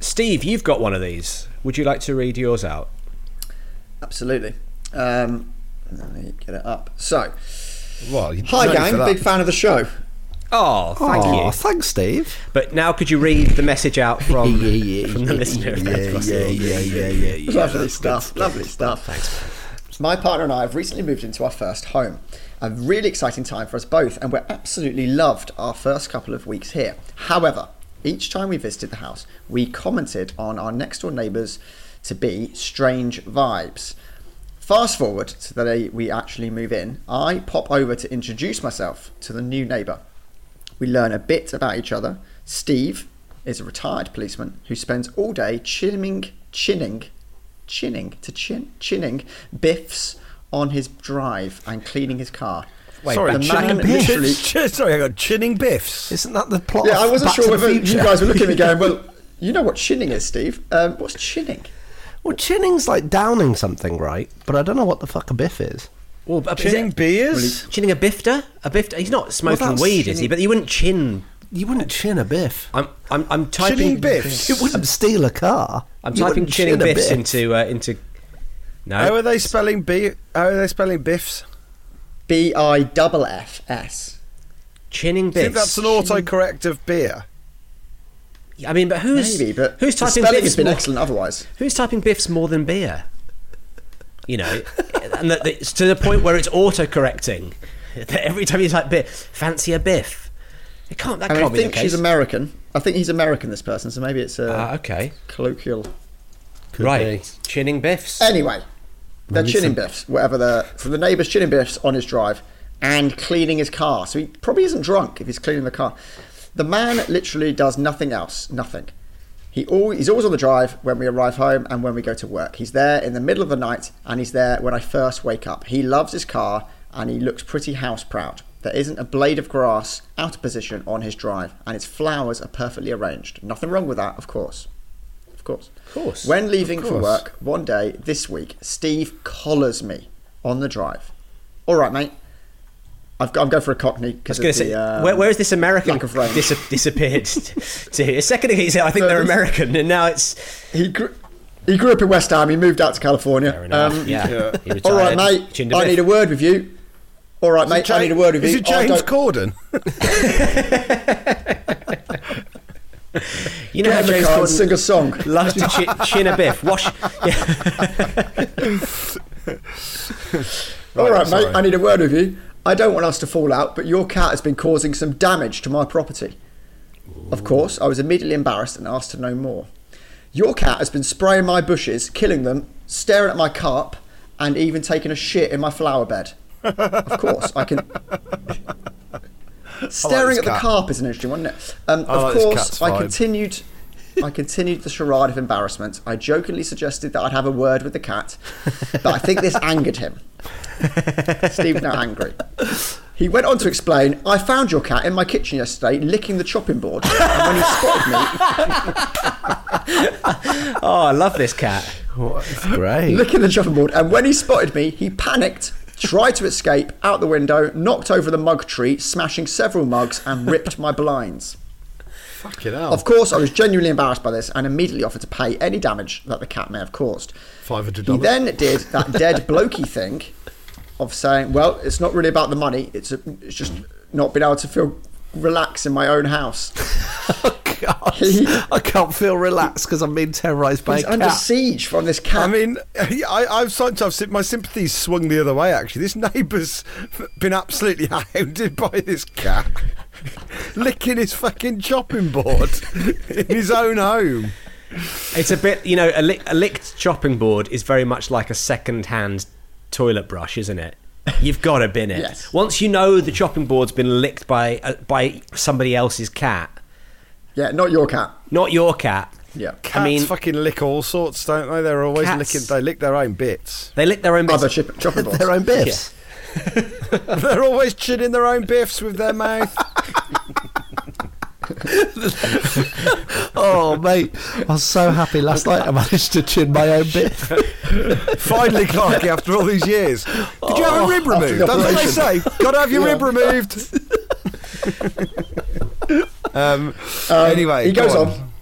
Steve, you've got one of these. Would you like to read yours out? Absolutely. Um, let me get it up. So, Well, hi no gang, big fan of the show. Oh, thank Aw, you. thanks, Steve. But now, could you read the message out from, from the listener? if that's yeah, yeah, yeah, yeah. Lovely stuff. Lovely stuff. Thanks. My partner and I have recently moved into our first home. A really exciting time for us both, and we're absolutely loved our first couple of weeks here. However, each time we visited the house, we commented on our next door neighbours to be strange vibes. Fast forward to the day we actually move in, I pop over to introduce myself to the new neighbour. We learn a bit about each other. Steve is a retired policeman who spends all day chinning, chinning, chinning to chin, chinning biffs on his drive and cleaning his car. sorry, the chinning man literally- biffs. Sorry, I got chinning biffs. Isn't that the plot? Yeah, I wasn't Back sure to the whether you guys were looking at me going, well, you know what chinning is, Steve. Um, what's chinning? Well, chinning's like downing something, right? But I don't know what the fuck a biff is. Well, but is Chinning it- beers? Chinning a bifter? A bifter? He's not smoking that's weed, is he? But you wouldn't chin. You wouldn't chin a biff. I'm, I'm, I'm typing. Chinning biffs? You wouldn't steal a car. I'm You typing chinning chin a biffs biff. into uh, into. No. How are they spelling B? How are they spelling biffs? B I double F S. Chinning I biffs. think that's an autocorrect of beer. I mean, but who's Maybe, but who's the typing spelling biffs has been more, excellent otherwise. Who's typing biffs more than beer? You know, and that it's to the point where it's auto-correcting. That every time you type biff, fancy a biff. It can't. That I, mean, can't be the think case. she's American. I think he's American, this person, so maybe it's a Ah, okay. colloquial. right. Chinning biffs. Anyway, they're Maybe chinning some- biffs, whatever the from the neighbour's chinning biffs on his drive and cleaning his car. So he probably isn't drunk if he's cleaning the car. The man literally does nothing else, nothing. He al- he's always on the drive when we arrive home and when we go to work. He's there in the middle of the night and he's there when I first wake up. He loves his car and he looks pretty house proud. There isn't a blade of grass out of position on his drive and its flowers are perfectly arranged. Nothing wrong with that, of course. Of course. Of course. When leaving for work one day this week, Steve collars me on the drive. All right, mate. I've got, I'm going for a cockney I was because going of to the, say, um, where, where is this American lack of range. dis- disappeared to? A second ago, he said, "I think No, they're American," and now it's He grew, he grew up in West Ham. He moved out to California. fair. Um, yeah. He All right, mate. chinned a I biff. need a word with you. All right, mate. I need a word with Is you. it James Corden? You know Get how in James car Corden sing a song. loves to chi- chin a biff. Wash. All right, sorry. mate. I need a word with you. I don't want us to fall out, but your cat has been causing some damage to my property. Of course, I was immediately embarrassed and asked to know more. Your cat has been spraying my bushes, killing them, staring at my carp, and even taking a shit in my flower bed. Of course, I can. Staring this at the cat. carp is an interesting one, isn't it? Um, of like course, I continued. I continued the charade of embarrassment. I jokingly suggested that I'd have a word with the cat, but I think this angered him. Steve's now angry. He went on to explain, I found your cat in my kitchen yesterday licking the chopping board. And when he spotted me Oh, I love this cat. It's great. licking the chopping board, and when he spotted me, he panicked, tried to escape out the window, knocked over the mug tree, smashing several mugs, and ripped my blinds. Fucking hell. Of course, I was genuinely embarrassed by this and immediately offered to pay any damage that the cat may have caused. $500. He then did that dead blokey thing of saying, "Well, it's not really about the money. It's a, it's just not being able to feel relax in my own house." oh, God, He- I can't feel relaxed because I'm being terrorised by He's a under siege from this cat. I mean, I, I've sometimes my sympathies swung the other way. Actually, this neighbour's been absolutely hounded by this cat, licking his fucking chopping board in his own home. It's a bit, you know, a, lick, a licked chopping board is very much like a second-hand toilet brush, isn't it? You've got to bin it. Yes. Once you know the chopping board's been licked by uh, by somebody else's cat, yeah, not your cat. not your cat. Yeah. I Cats mean, fucking lick all sorts, don't they? They're always Cats- licking. They lick their own bits. they lick their own bits. Other chip, chopping boards. Their own biffs. They're always chinning their own biffs with their mouth. Oh, mate. I was so happy last night I managed to chin my own bit. Finally, Clarky, after all these years, did you have a rib removed? That's what they say. Got to have your Yeah. rib removed. um, Um, anyway, he go goes on. on.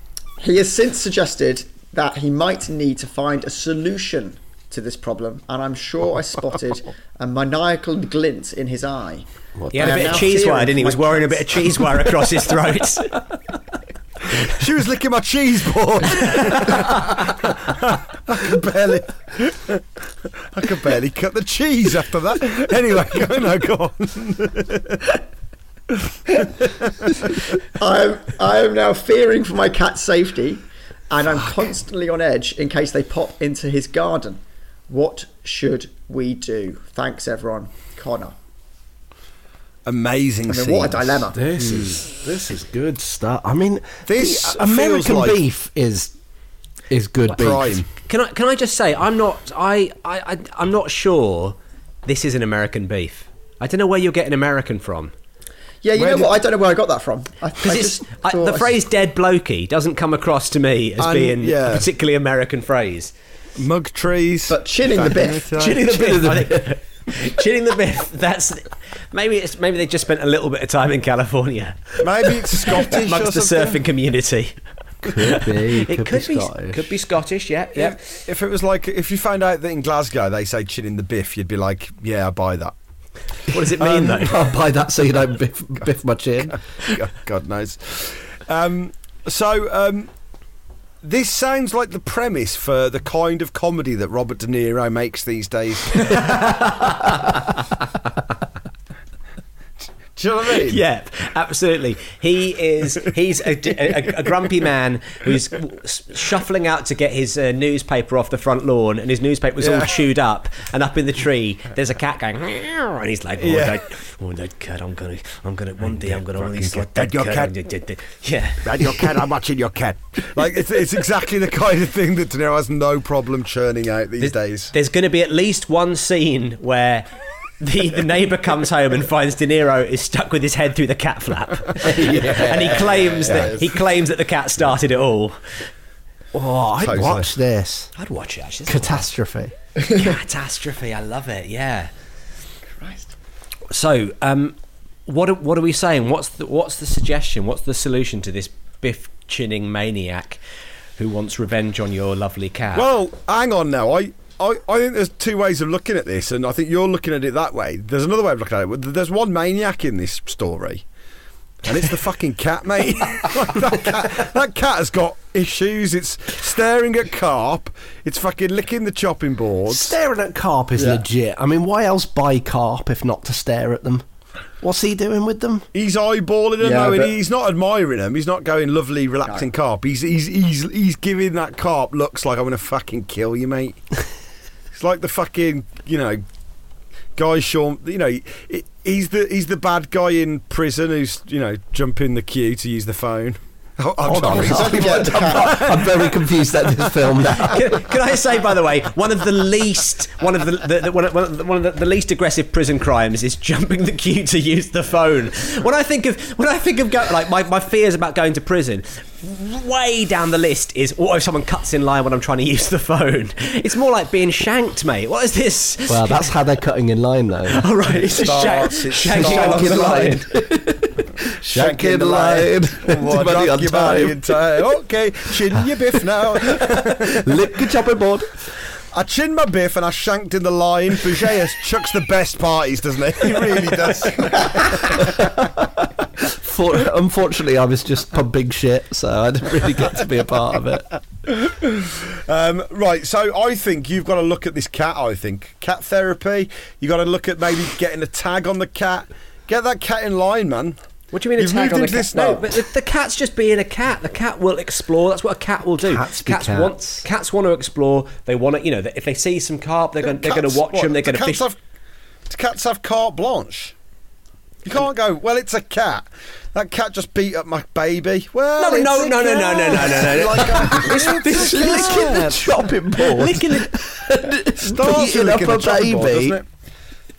He has since suggested that he might need to find a solution to this problem, and I'm sure I spotted a maniacal glint in his eye. He had a bit of cheese wire, didn't he? He was wearing a bit of cheese wire across his throat. She was licking my cheese board. I could barely, I could barely cut the cheese after that. Anyway, go, no, go on. I'm, I am now fearing for my cat's safety, and I'm constantly on edge in case they pop into his garden. What should we do? Thanks, everyone. Connor. Amazing. I mean, what a dilemma. This hmm. is this is good stuff. I mean, This the American like- beef is is good beef. Prime. Can I can I just say I'm not I, I, I I'm not sure this is an American beef. I don't know where you're getting American from. Yeah, you Where know did- what? I don't know where I got that from. I, I Because it's I, the I- phrase "dead blokey" doesn't come across to me as And, being yeah. a particularly American phrase. Mug trees. But chinning the biff. Chinning the biff. I think- Chinning the biff. That's maybe it's maybe they just spent a little bit of time in California Maybe it's Scottish amongst or the something. surfing community. Could be. It could, be, Scottish. could be Scottish. Yeah, yeah. If, if it was like, if you found out that in Glasgow they say chilling the biff, you'd be like, yeah, I buy that. What does it mean though? I'll buy that so you don't biff, biff my chin. God, God knows. Um, so um, this sounds like the premise for the kind of comedy that Robert De Niro makes these days. Do you know what I mean? Yep, absolutely. He is. He's a, a, a grumpy man who's shuffling out to get his uh, newspaper off the front lawn, and his newspaper's all Yeah. chewed up. And up in the tree, there's a cat going, and he's like, "Oh, Yeah. that, oh, that cat! I'm gonna, I'm gonna one day, I'm gonna cat. like that That your cat." cat. Yeah. And your cat, I'm watching your cat. Like it's, it's exactly the kind of thing that De Niro has no problem churning out these days. There's going to be at least one scene where. The, the neighbour comes home and finds De Niro is stuck with his head through the cat flap, and he claims that he claims that the cat started it all. Oh, I'd Totally. watch this. I'd watch it actually. Catastrophe. Catastrophe. I love it. Yeah. Christ. So, um, what are, what are we saying? What's the what's the suggestion? What's the solution to this biff chinning maniac who wants revenge on your lovely cat? Well, hang on now. I, I, I think there's two ways of looking at this, and I think you're looking at it that way. There's another way of looking at it. There's one maniac in this story, and it's the fucking cat, mate. that, cat, that cat has got issues. It's staring at carp. It's fucking licking the chopping board. Staring at carp is legit. I mean, why else buy carp if not to stare at them? What's he doing with them? He's eyeballing them, Yeah, though, but- he's not admiring them. He's not going lovely, relaxing carp. He's he's he's he's giving that carp looks like I'm gonna fucking kill you, mate. it's like the fucking you know guy Sean. You know he's the he's the bad guy in prison who's you know jumping the queue to use the phone. Oh, I'm Hold on. I'm, Forget. I'm very confused at this film now. can, can I say, by the way, one of the least, one of the, the, the one of, one of, the, one of the, the least aggressive prison crimes is jumping the queue to use the phone. When I think of when I think of go, like my, my fears about going to prison, way down the list is what if someone cuts in line when I'm trying to use the phone? It's more like being shanked, mate. What is this? Well, that's how they're cutting in line, though. All right, it's a shank, starts- it shank starts- along the line. Shanking the line. Money on time. time. Okay, chin your biff now. Lick your chopping board. I chin my biff and I shanked in the line. Bugeja chucks the best parties, doesn't he? He really does. For, unfortunately, I was just pumping shit, so I didn't really get to be a part of it. Um, right, so I think you've got to look at this cat. I think cat therapy. You got to look at maybe getting a tag on the cat. Get that cat in line, man. What do you mean You've a tag on the cat? No, but the, the cat's just being a cat. The cat will explore. That's what a cat will do. Cats be want cats. cats want to explore. They want to, you know, if they see some carp, they're going they're going to watch what, them. They're going to fish. Have, do cats have carte blanche? You can't go. Well, it's a cat. That cat just beat up my baby. Well, No, no, no, no, no, cat. no, no, no, no. Like, um, This- it's this- Licking the chopping board. Licking it. starts with up licking a board, baby. it?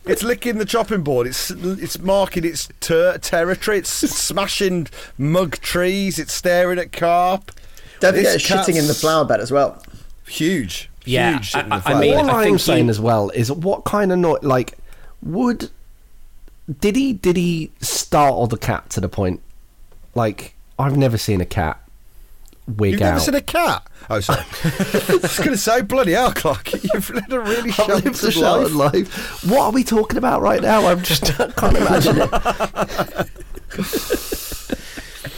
It's licking the chopping board. It's it's marking its ter- territory. It's smashing mug trees. It's staring at carp. Don't forget This shitting in the cat's flower bed as well. Huge. Yeah, huge shit in I- the I flower mean, bed. All I I'm think saying as well is what kind of noise, like, would did he did he startle the cat to the point? Like, I've never seen a cat wig You've out. never seen a cat? Oh, sorry. I was going to say, bloody hell, Clark. You've led a really I've lived a sheltered sheltered life. life. What are we talking about right now? I'm just I can't imagine it.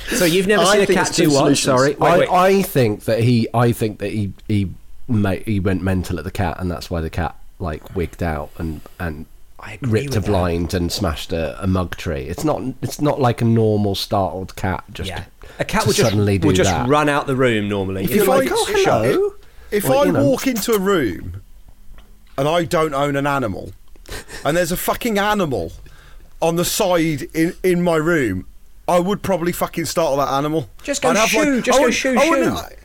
So you've never I seen a cat it's two do what? solutions. Sorry. Wait, I, wait. I think that he I think that he he ma- he went mental at the cat, and that's why the cat like wigged out and and I agree ripped with a that. blind and smashed a, a mug tree. It's not it's not like a normal startled cat. Just yeah. A cat to would just, suddenly do would just that. run out the room normally. If You're you're like, like, oh hello, it." If Well, I you know. walk into a room and I don't own an animal, and there's a fucking animal on the side in, in my room, I would probably fucking startle that animal. Just go I'd have, shoo, just I go wouldn't- shoo, shoo.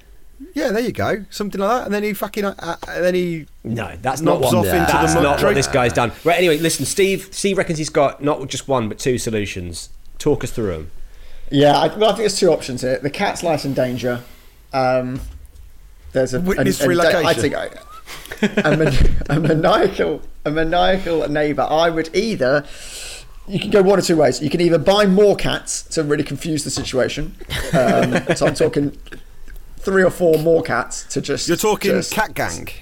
Yeah, there you go, something like that, and then he fucking, uh, uh, and then he No, that's not what. off into that's the not what this guy's done. Right. Anyway, listen. Steve. Steve reckons he's got not just one but two solutions. Talk us through them. Yeah, I, well, I think there's two options here. The cat's life in danger. Um, there's a Witness a- a- relocation. I think I, a, man- a maniacal, a maniacal neighbour. I would either. You can go one or two ways. You can either buy more cats to really confuse the situation. Um, so I'm talking three or four more cats to just. You're talking just- cat gang.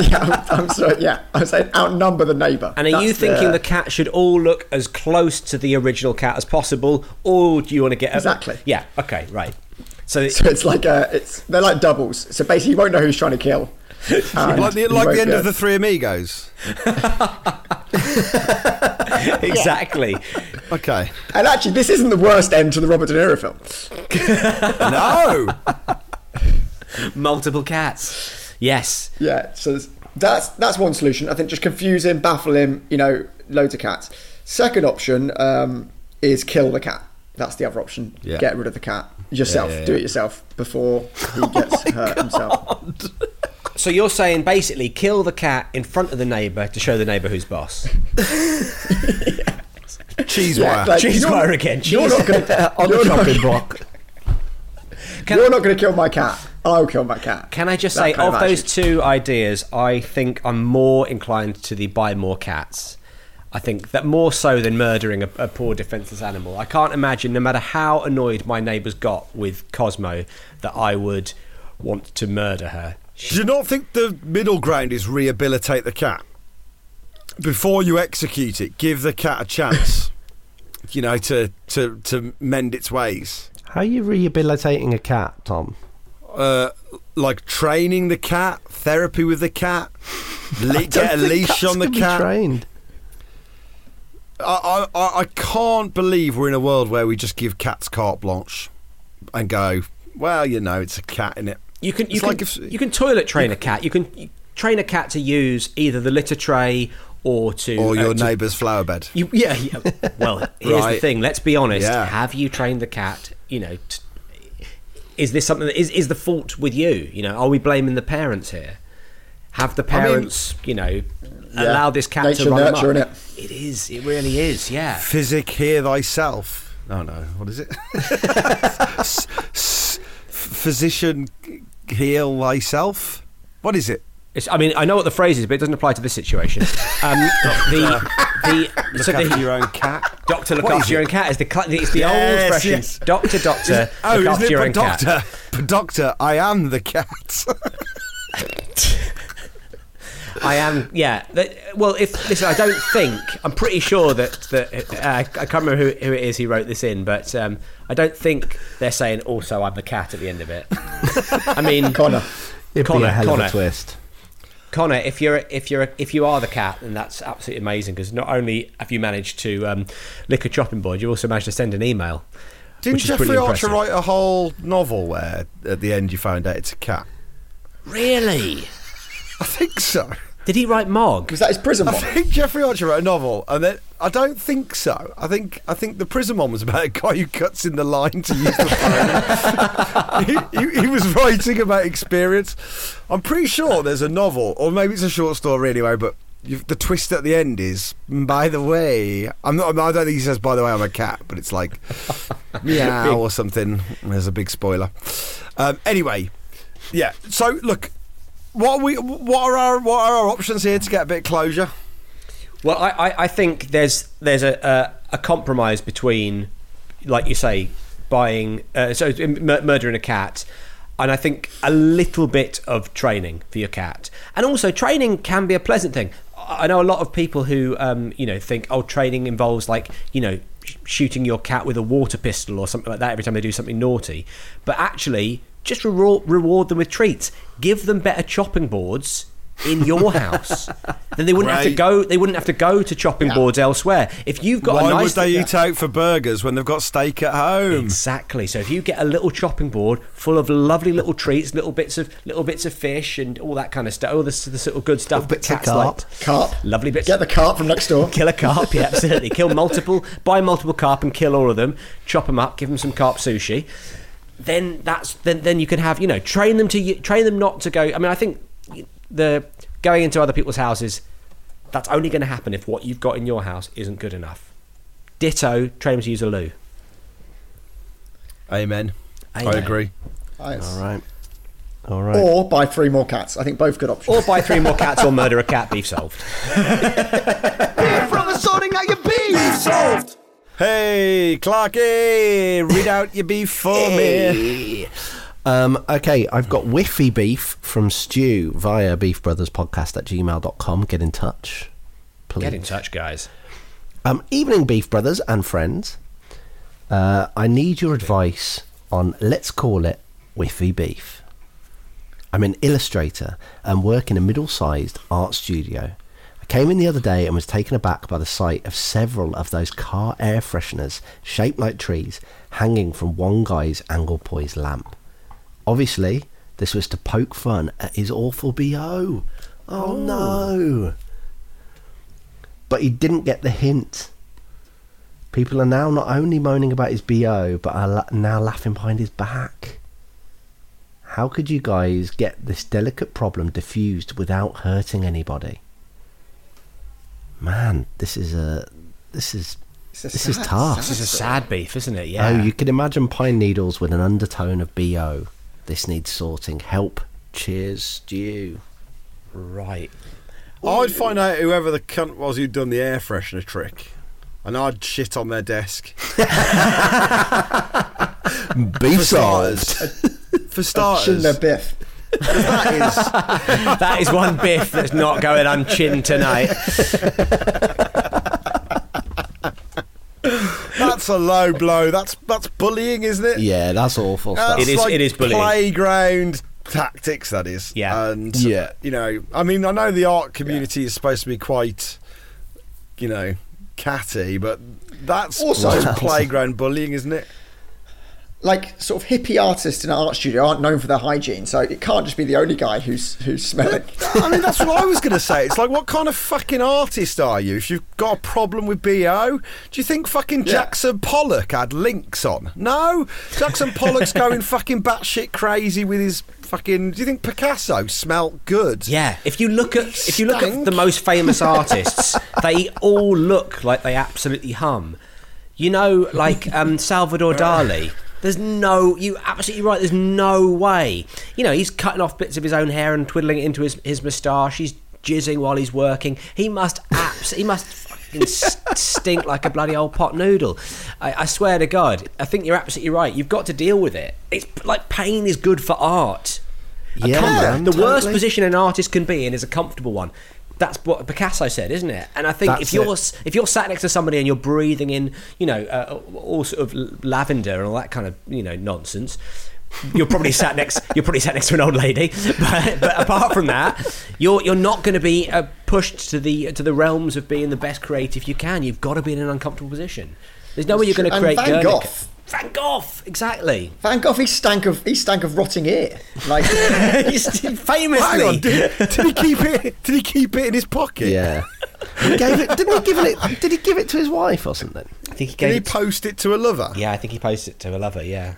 Yeah, I'm, I'm sorry. Yeah, I'm saying outnumber the neighbour. And are you thinking the- the cat should all look as close to the original cat as possible, or do you want to get a, Exactly. Yeah. Okay. Right. So, So it's like a, it's they're like doubles. So basically, you won't know who's trying to kill. And Like the, like the end be of the Three Amigos. exactly. Okay. And actually, this isn't the worst end to the Robert De Niro film. No. Multiple cats. Yes. Yeah, so that's that's one solution. I think just confuse him, baffle him. You know, loads of cats. Second option um, is kill the cat. That's the other option. Yeah. Get rid of the cat yourself. Yeah, yeah, Do it yourself before he gets hurt himself. So you're saying basically kill the cat in front of the neighbour to show the neighbour who's boss. Cheese Yeah, wire. like, Cheese wire again, You're not going to on the chopping block. You're not going to kill my cat. I'll kill my cat. Can I just That say, kind of those two ideas, I think I'm more inclined to the buy more cats. I think that more so than murdering a, a poor defenseless animal. I can't imagine, no matter how annoyed my neighbours got with Cosmo, that I would want to murder her. Do you not think the middle ground is rehabilitate the cat? Before you execute it, give the cat a chance, you know, to, to, to mend its ways. How are you rehabilitating a cat, Tom? Uh, like training the cat, therapy with the cat, le- get a leash on the cat. Trained. I, I, I can't believe we're in a world where we just give cats carte blanche and go, well, you know, it's a cat in it. You can you It's can like if- you can toilet train a cat. You can you train a cat to use either the litter tray or to Or uh, your to- neighbour's flower bed. You, yeah, yeah. Well, here's the thing. Let's be honest. Yeah. Have you trained the cat? You know, t- is this something that is is the fault with you? You know, are we blaming the parents here? Have the mean- parents, you know, allow this cat Nature to run nurture, innit? It is. It really is. Yeah. Physic, hear thyself. Oh no, what is it? S- s- physician, heal thyself. What is it? It's, I mean, I know what the phrase is, but it doesn't apply to this situation. Um, the the Look so after the your own cat. doctor look What is after your it? own cat is the cl- it's the old Yes, expression. yes. Doctor, doctor, Oh, look after it? your own doctor, cat. doctor, I am the cat. I am, yeah. That, well, if listen, I don't think I'm pretty sure that that uh, I can't remember who, who it is who wrote this in, but um, I don't think they're saying also I'm the cat at the end of it. I mean, Connor. It'd be Connor, a hell Connor. of a twist. Connor, if you're if you're if you are the cat, then that's absolutely amazing because not only have you managed to um, lick a chopping board, you also managed to send an email. Didn't which Jeffrey Archer impressive. write a whole novel where at the end you found out it's a cat? Really? I think so. Did he write Mog? Was that his prison I one? think Jeffrey Archer wrote a novel, and then I don't think so. I think I think the prison one was about a guy who cuts in the line to use the phone. he, he, he was writing about experience. I'm pretty sure there's a novel, or maybe it's a short story anyway. But you've, the twist at the end is, by the way, I'm not. I don't think he says, "By the way, I'm a cat," but it's like meow or something. There's a big spoiler. Um, anyway, yeah. So look. What are we? What are our what are our options here to get a bit of closure? Well, I, I, I think there's there's a, a a compromise between, like you say, buying, uh, so mur- murdering a cat. And I think a little bit of training for your cat, and also training can be a pleasant thing. I know a lot of people who, um, you know, think oh, training involves like you know shooting your cat with a water pistol or something like that every time they do something naughty. But actually, just reward, reward them with treats. Give them better chopping boards in your house. then they wouldn't have to go. They wouldn't have to go to chopping boards elsewhere. If you've got Why a nice would they eat out for burgers when they've got steak at home? Exactly. So if you get a little chopping board full of lovely little treats, little bits of little bits of fish and all that kind of stuff, all this, this sort of good stuff. Little that bits of carp. like. Carp. Lovely bits. Get the carp from next door. Kill a carp, yeah, absolutely. Kill multiple, buy multiple carp and kill all of them. Chop them up, give them some carp sushi. Then that's then then you can have you know train them to train them not to go. I mean, I think the going into other people's houses that's only going to happen if what you've got in your house isn't good enough. Ditto, train them to use a loo. Amen. I agree. Nice. All right. All right. Or buy three more cats. I think both good options. Or buy three more cats or murder a cat. Beef solved. Brother sorting out your beef. solved. Hey, Clarky, read out your beef for me. Um, okay, I've got whiffy beef from Stew via beefbrotherspodcast at gmail.com. Get in touch. Please. Get in touch, guys. Um, evening, Beef Brothers and friends. Uh, I need your advice on, let's call it, whiffy beef. I'm an illustrator and work in a middle sized art studio. Came in the other day and was taken aback by the sight of several of those car air fresheners shaped like trees hanging from one guy's angle poised lamp. Obviously, this was to poke fun at his awful BO. Oh, oh, no. But he didn't get the hint. People are now not only moaning about his BO, but are la- now laughing behind his back. How could you guys get this delicate problem diffused without hurting anybody? Man, this is a this is It's a this is tough. This is a sad beef, isn't it? Oh, yeah. Oh, you can imagine pine needles with an undertone of BO. This needs sorting. Help. Cheers, Stew. right. I'd find out whoever the cunt was who'd done the air freshener trick, and I'd shit on their desk. Beef starters. solved. For starters, Shouldn't have biff. That is That is one biff that's not going unchinned tonight. that's a low blow. That's that's bullying, isn't it? Yeah, that's awful uh, stuff. That's It is- like it is bullying. Playground tactics, that is. Yeah. And, Yeah. you know, I mean, I know the art community is supposed to be quite, you know, catty, but that's Also- playground bullying, isn't it? Like sort of hippie artists in an art studio aren't known for their hygiene, so it can't just be the only guy who's who's smelling. I mean, that's what I was going to say. It's like, what kind of fucking artist are you if you've got a problem with BO? Do you think fucking Yeah. Jackson Pollock had links on? No. Jackson Pollock's going fucking batshit crazy with his fucking. Do you think Picasso smelt good? Yeah, if you look at if you look at the most famous artists, they all look like they absolutely hum. You know, like um, Salvador Dali. There's no, you absolutely right. There's no way. You know, he's cutting off bits of his own hair and twiddling it into his his moustache. He's jizzing while he's working. He must abs. he must fucking stink like a bloody old pot noodle. I, I swear to God. I think you're absolutely right. You've got to deal with it. It's like pain is good for art. Yeah, the worst position an artist can be in is a comfortable one. That's what Picasso said, isn't it? And I think That's if you're it. if you're sat next to somebody and you're breathing in, you know, uh, all sort of lavender and all that kind of you know nonsense, you're probably sat next you're probably sat next to an old lady. But, but apart from that, you're you're not going to be uh, pushed to the to the realms of being the best creative you can. You've got to be in an uncomfortable position. There's no way you're going to And create Van Guernica. Gogh. Van Gogh, exactly. Van Gogh, he stank of he stank of rotting ear. Like He's famously. Hang on, did, did he keep it? Did he keep it in his pocket? Yeah. He gave it, didn't he give it? Did he give it to his wife or something? I think he gave. Did he it- post it to a lover? Yeah, I think he posted it to a lover. Yeah,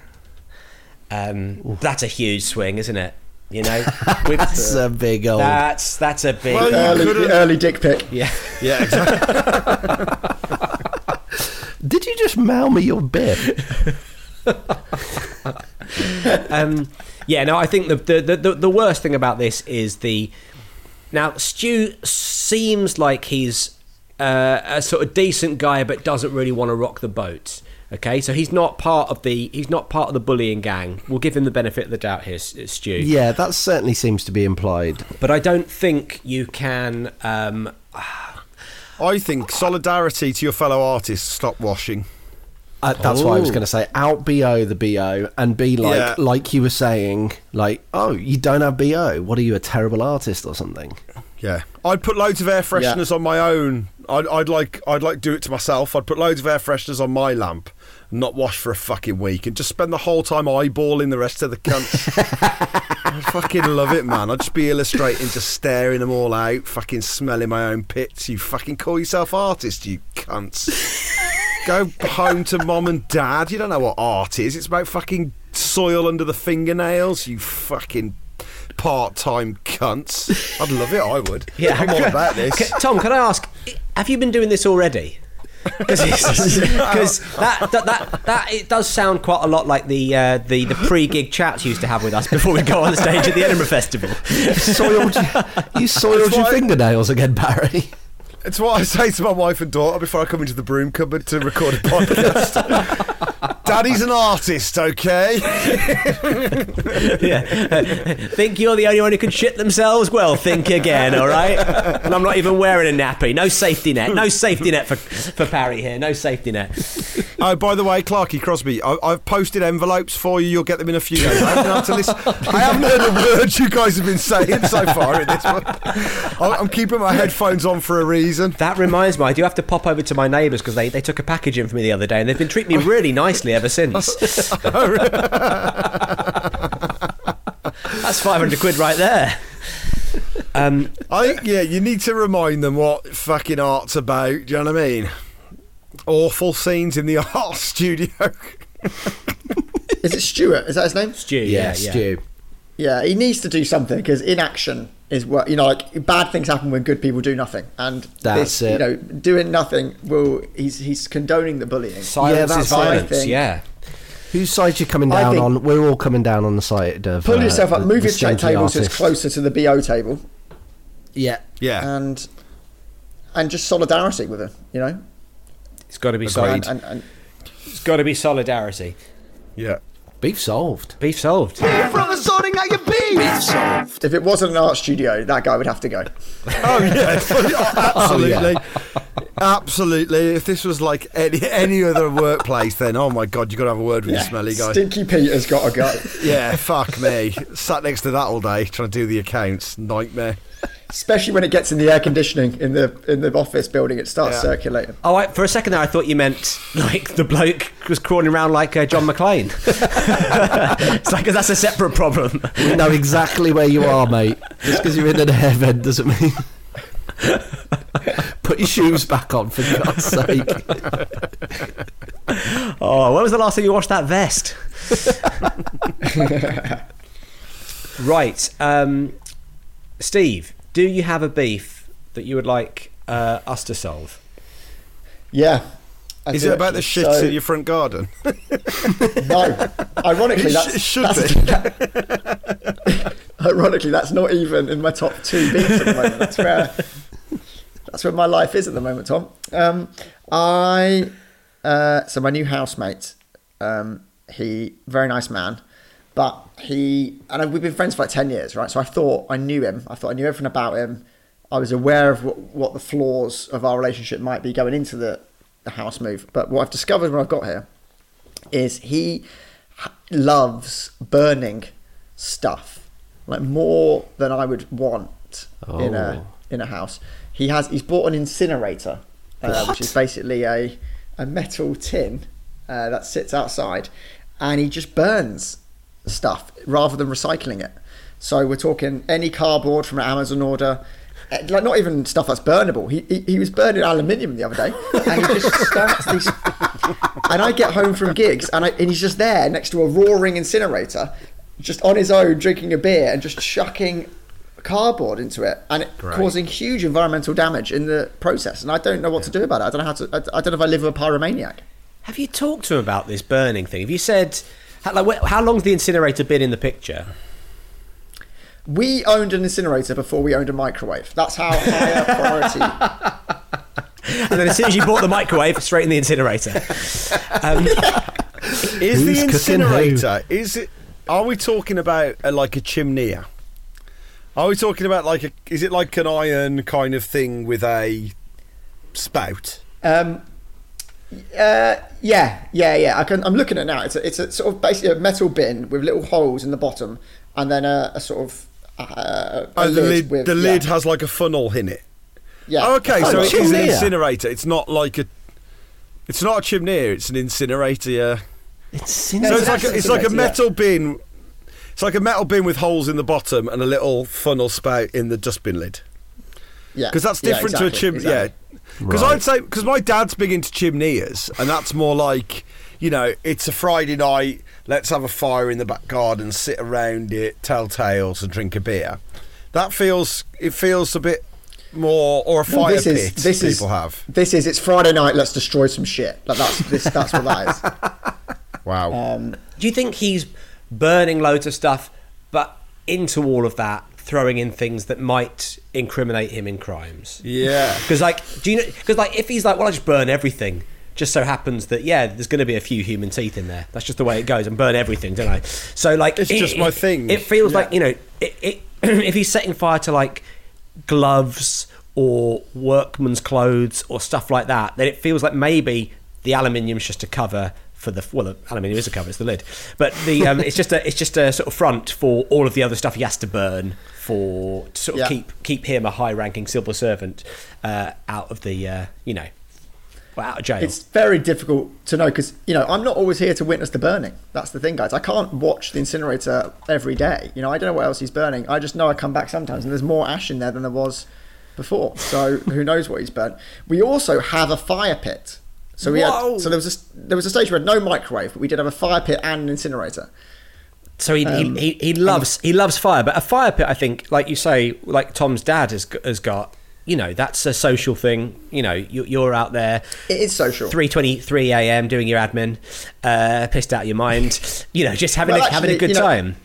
um, that's a huge swing, isn't it? You know, With- That's a big old. that's that's a big. Well, early, early dick pic. yeah, Yeah, exactly. Did you just mail me your bit? um, yeah. No, I think the, the the the worst thing about this is the now Stu seems like he's uh, a sort of decent guy, but doesn't really want to rock the boat. Okay, so he's not part of the he's not part of the bullying gang. We'll give him the benefit of the doubt here, Stu. Yeah, that certainly seems to be implied. But I don't think you can. Um, I think solidarity to your fellow artists. Stop washing. Uh, that's what I was going to say. Out bo the bo and be like, Yeah. like you were saying, like, oh, you don't have bo. What are you, a terrible artist or something? Yeah, I'd put loads of air fresheners on my own. I'd, I'd like I'd like do it to myself. I'd put loads of air fresheners on my lamp, and not wash for a fucking week, and just spend the whole time eyeballing the rest of the cunts. I fucking love it, man. I'd just be illustrating, just staring them all out, fucking smelling my own pits. You fucking call yourself artist, you cunts. Go home to mom and dad. You don't know what art is. It's about fucking soil under the fingernails. You fucking part-time cunts. I'd love it. I would. I'm all about this. C- Tom, can I ask? Have you been doing this already? Because that, that that that it does sound quite a lot like the uh, the the pre-gig chats you used to have with us before we go on stage at the Edinburgh Festival. Soiled you, you soiled your why- fingernails again, Barry. It's what I say to my wife and daughter before I come into the broom cupboard to record a podcast. Daddy's an artist, okay? yeah. think you're the only one who can shit themselves? Well, think again, all right? And I'm not even wearing a nappy. No safety net. No safety net for for Parry here. No safety net. Oh, by the way, Clarky Crosby, I, I've posted envelopes for you. You'll get them in a few days. I haven't, to listen. I haven't heard a word you guys have been saying so far in this one. I'm keeping my headphones on for a reason. That reminds me, I do have to pop over to my neighbours because they, they took a package in for me the other day and they've been treating me really nicely ever since. That's 500 quid right there. Um, I yeah, you need to remind them what fucking art's about. Do you know what I mean? Awful scenes in the art studio. Is it Stuart? Is that his name? Stu, yeah, yeah. Stu. Yeah, he needs to do something because inaction is what you know. Like bad things happen when good people do nothing, and That's this, it. You know, doing nothing will. He's he's condoning the bullying. Silence that's is violence, think. yeah. Whose side you coming down on? We're all coming down on the side of. Pull uh, yourself up, the- move the your check stingy table so it's closer to the bo table, Yeah. Yeah. and and just solidarity with her. You know, It's got to be and, solid. and, and It's got to be solidarity. Yeah. Beef solved. Beef solved. Beef from the sorting out your beef. Beef solved. If it wasn't an art studio, that guy would have to go. Oh yeah, Oh, absolutely, absolutely. If this was like any any other workplace, then oh my god, you got to have a word with the smelly guy. Stinky Peter's got to go. Yeah, fuck me. Sat next to that all day trying to do the accounts, nightmare. Especially when it gets in the air conditioning in the in the office building, it starts Yeah. circulating. Oh, I, for a second there, I thought you meant like the bloke was crawling around like uh, John McClane. it's like that's a separate problem. We know exactly where you are, mate. Just because you're in an air vent doesn't mean. Put your shoes back on, for God's sake. Oh, when was the last time you washed that vest? right, um, Steve. Do you have a beef that you would like uh, us to solve? Yeah. I Is it about the actually. shits So- in your front garden? No. Ironically, It that's, sh- should that's ironically that's not even in my top two beats at the moment. That's where that's where my life is at the moment, Tom. Um, I uh, so my new housemate, um, he very nice man, but he and I, we've been friends for like ten years, right? So I thought I knew him. I thought I knew everything about him. I was aware of what, what the flaws of our relationship might be going into the, the house move. But what I've discovered when I've got here is he loves burning stuff like more than I would want in a in a house. He has he's bought an incinerator, uh, which is basically a a metal tin uh, that sits outside, and he just burns stuff rather than recycling it. So we're talking any cardboard from an Amazon order. uh, Like not even stuff that's burnable. He, he he was burning aluminium the other day, and he just starts these and I get home from gigs, and, I, and he's just there next to a roaring incinerator, just on his own, drinking a beer and just chucking cardboard into it, and it causing huge environmental damage in the process. And I don't know what to do about it. I don't know how to. I, I don't know if I live with a pyromaniac. Have you talked to him about this burning thing? Have you said how, like, how long's the incinerator been in the picture? We owned an incinerator before we owned a microwave. That's how high a priority and then as soon as you bought the microwave, straight in the incinerator. Um, Is the Who's cooking who? incinerator? Is it? Are we talking about uh, like a chimney? Are we talking about like a? Is it like an iron kind of thing with a spout? Um, uh, yeah, yeah, yeah. I can, I'm looking at it now. It's a, it's a sort of basically a metal bin with little holes in the bottom, and then a, a sort of uh, a Oh, the lid. with- the yeah, lid has like a funnel in it. Yeah. Oh, okay, Oh, so it is an incinerator. It's not like a. It's not a chimney. It's an incinerator. Yeah. It's No, So it's it's like a, it's like a incinerator, metal bin. It's like a metal bin with holes in the bottom and a little funnel spout in the dustbin lid. yeah. Because that's Yeah, different to a chimney. exactly. Yeah. Because Right. I'd say because my dad's big into chimneys, and that's more like you know it's a Friday night. Let's have a fire in the back garden, sit around it, tell tales, and drink a beer. That feels it feels a bit more or a Well, fire this is pit this people is have. this is it's Friday night. Let's destroy some shit. Like that's this that's what that is. Wow. Um, do you think he's burning loads of stuff, but into all of that, throwing in things that might incriminate him in crimes? yeah. Because like, do you know? Because like, if he's like, well, I just burn everything. Just so happens that yeah, there's going to be a few human teeth in there. That's just the way it goes, and burn everything, don't I? So like, It's just my thing. It feels like you know, it, it, if he's setting fire to like gloves or workman's clothes or stuff like that, then it feels like maybe the aluminium's just a cover for the well, the aluminium is a cover, it's the lid, but the um, it's just a it's just a sort of front for all of the other stuff he has to burn for to sort of Yeah. keep keep him a high-ranking civil servant uh, out of the uh, you know well, out of jail. it's very difficult to know because you know I'm not always here to witness the burning. That's the thing, guys. I can't watch the incinerator every day. You know, I don't know what else he's burning. I just know I come back sometimes and there's more ash in there than there was before. So who knows what he's burnt? We also have a fire pit. So we Whoa. had so there was a, there was a stage where we had no microwave, but we did have a fire pit and an incinerator. So he, Um, he, he, he loves he loves fire, but a fire pit, I think, like you say, like Tom's dad has has got. You know, that's a social thing. You know, you, you're out there. It is social. Three twenty three a.m. doing your admin, uh, pissed out of your mind. You know, just having Well, a, having a good you know, time.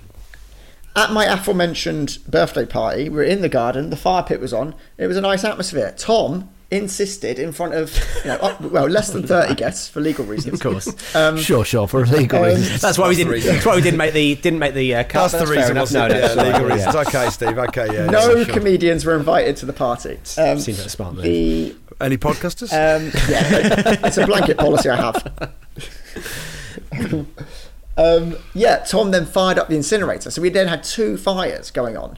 At my aforementioned birthday party, we were in the garden. The fire pit was on. It was a nice atmosphere. Tom insisted in front of you know up, well less than thirty guests for legal reasons. Of course, Um, sure, sure, for legal um, reasons. that's why we the didn't. reason. That's why we didn't make the didn't make the uh, cut. That's but the fair reason, enough. wasn't No, no, Yeah, sorry, legal yeah. reasons. Okay, Steve. Okay, yeah. no yeah, sure. comedians were invited to the party. Um, Seems like a smart move. the Any podcasters? um, yeah, it's a blanket policy I have. um, yeah, Tom then fired up the incinerator. So we then had two fires going on.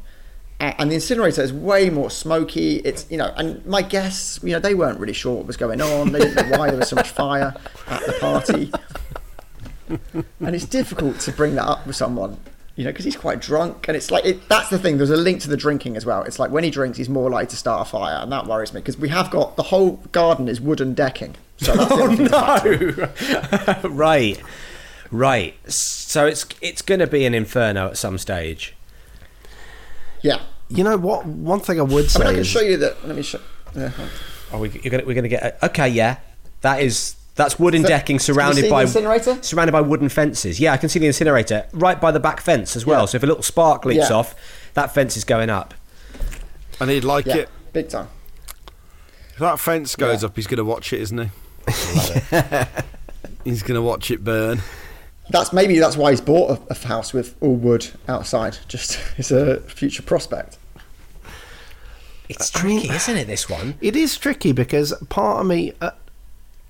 And the incinerator is way more smoky. It's you know, and my guests, you know, they weren't really sure what was going on. They didn't know why there was so much fire at the party. And it's difficult to bring that up with someone, you know, because he's quite drunk. And it's like it, that's the thing. There's a link to the drinking as well. It's like when he drinks, he's more likely to start a fire, and that worries me because we have got the whole garden is wooden decking. So Oh other thing to factor in. no! right, right. So it's it's going to be an inferno at some stage. Yeah. You know what? One thing I would say. I say mean, I can is show you that. Let me show. Yeah. Are oh, we? You're gonna, we're going to get. A, okay, yeah. That is that's wooden So, decking can you see surrounded the by incinerator? surrounded by wooden fences. Yeah, I can see the incinerator right by the back fence as well. Yeah. So if a little spark leaps Yeah. off, that fence is going up. and he'd like Yeah. it. Big time. If that fence goes Yeah. up, he's going to watch it, isn't he? he's going to watch it burn. That's maybe that's why he's bought a, a house with all wood outside. Just it's a future prospect. It's I mean- tricky, isn't it? This one. it is tricky because part of me, uh,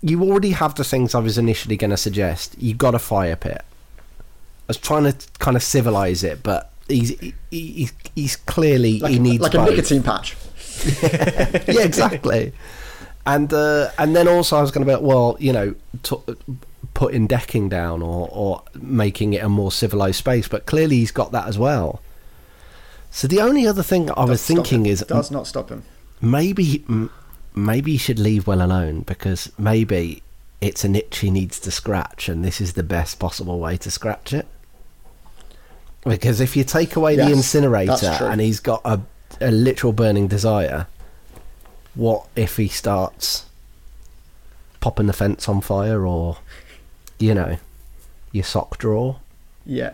you already have the things I was initially going to suggest. You got a fire pit. I was trying to kind of civilize it, but he's he, he, he's clearly Like, he needs like a both. nicotine patch. yeah, exactly. And uh, and then also I was going to be like, well, you know, t- putting decking down or or making it a more civilized space, but clearly he's got that as well. So the only other thing I was thinking is mm, does not stop him. maybe mm, maybe he should leave well alone because maybe it's an itch he needs to scratch, and this is the best possible way to scratch it. Because if you take away the incinerator and he's got a, a literal burning desire, what if he starts popping the fence on fire or, you know, your sock drawer? Yeah.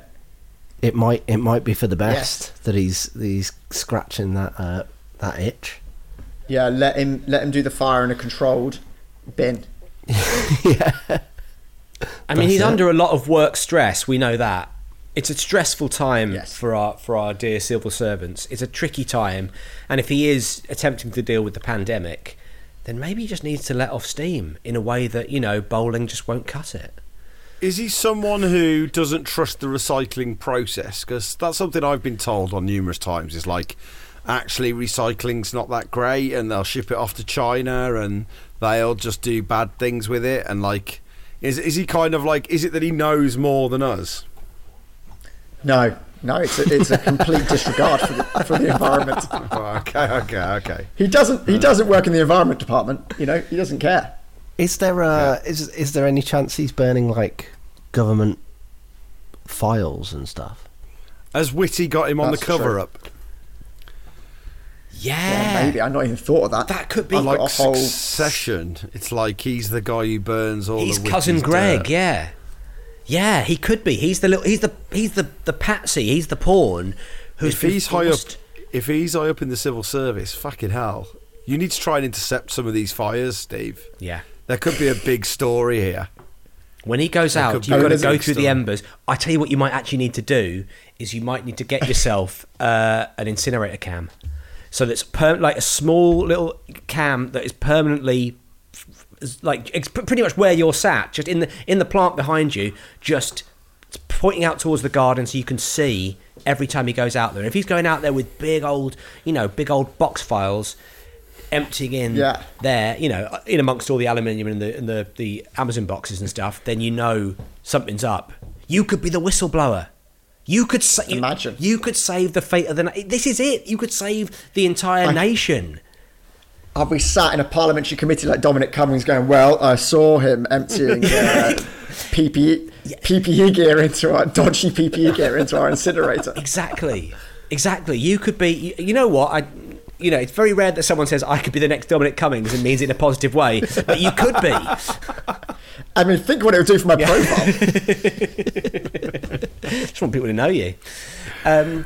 It might it might be for the Yes. best that he's he's scratching that uh, that itch. Yeah, let him let him do the fire in a controlled bin. Yeah. I mean, he's it. under a lot of work stress. We know that. It's a stressful time Yes. for our for our dear civil servants. It's a tricky time, and if he is attempting to deal with the pandemic, then maybe he just needs to let off steam in a way that you know bowling just won't cut it. Is he someone who doesn't trust the recycling process? Because that's something I've been told on numerous times. Is like, actually, recycling's not that great, and they'll ship it off to China, and they'll just do bad things with it. And like, is is he kind of like? Is it that he knows more than us? No, no, it's a, it's a complete disregard for the, for the environment. Oh, okay, okay, okay. He doesn't he doesn't work in the environment department. You know, he doesn't care. Is there a, is is there any chance he's burning like government files and stuff? As Whitty got him on That's the cover true. up? Yeah, Yeah, maybe I've not even thought of that. that could be. I've Like got a whole- Succession. It's like he's the guy who burns all the. He's the cousin Greg. dirt. Yeah, yeah, he could be. He's the little. He's the. He's the the patsy. He's the pawn. Who's If been he's high up, if he's high up in the civil service, fucking hell, you need to try and intercept some of these fires, Steve. Yeah. There could be a big story here. When he goes There out, you've got to go through the embers. I tell you what, you might actually need to do is you might need to get yourself uh, an incinerator cam, so that's per- like a small little cam that is permanently like it's pretty much where you're sat, just in the in the plant behind you, just pointing out towards the garden so you can see every time he goes out there. If he's going out there with big old, you know, big old box files emptying in Yeah. there, you know, in amongst all the aluminium and the and the, the Amazon boxes and stuff, then you know something's up. You could be the whistleblower. You could sa- Imagine. you could save the fate of the. Na- this is it. You could save the entire nation. Have we sat in a parliamentary committee like Dominic Cummings going, well, I saw him emptying uh, PPE, PPE gear into our dodgy PPE gear into our incinerator. Exactly. Exactly. You could be. You, you know what? I. You know, it's very rare that someone says I could be the next Dominic Cummings and means it in a positive way, but you could be. I mean, think what it would do for my profile. Just want people to know you. Um,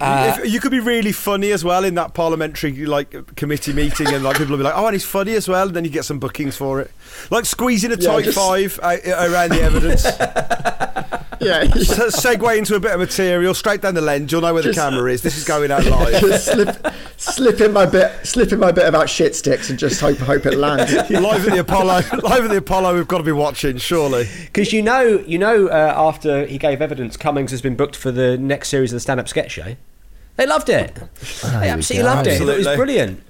If- you could be really funny as well in that parliamentary like committee meeting, and like people will be like, "Oh, and he's funny as well." And then you get some bookings for it, like squeezing a Yeah, tight just- five uh, around the evidence. Yeah, S- segue into a bit of material straight down the lens. You'll know where the camera is. This is going out live. just slip, slip in my bit, slip in my bit about shit sticks, and just hope hope it lands. live at the Apollo. Live at the Apollo. We've got to be watching, surely. Because you know, you know, uh, after he gave evidence, Cummings has been booked for the next series of the stand-up sketch show. They loved it. they absolutely go. loved it. It was brilliant.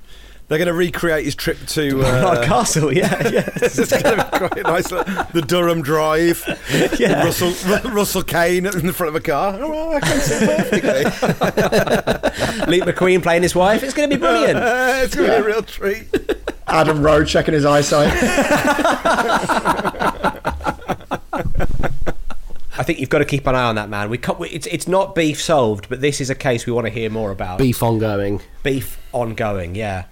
They're going to recreate his trip to. Uh, Castle, yeah, yeah. it's going to be quite nice. The Durham Drive. Yeah. Russell Ru- Russell Kane in the front of a car. Oh, well, I can see perfectly. Luke McQueen playing his wife. It's going to be brilliant. Uh, it's going to be a real treat. Adam Rowe checking his eyesight. I think you've got to keep an eye on that man. We can't, we, it's it's not beef solved, but this is a case we want to hear more about. Beef ongoing. Beef ongoing, yeah.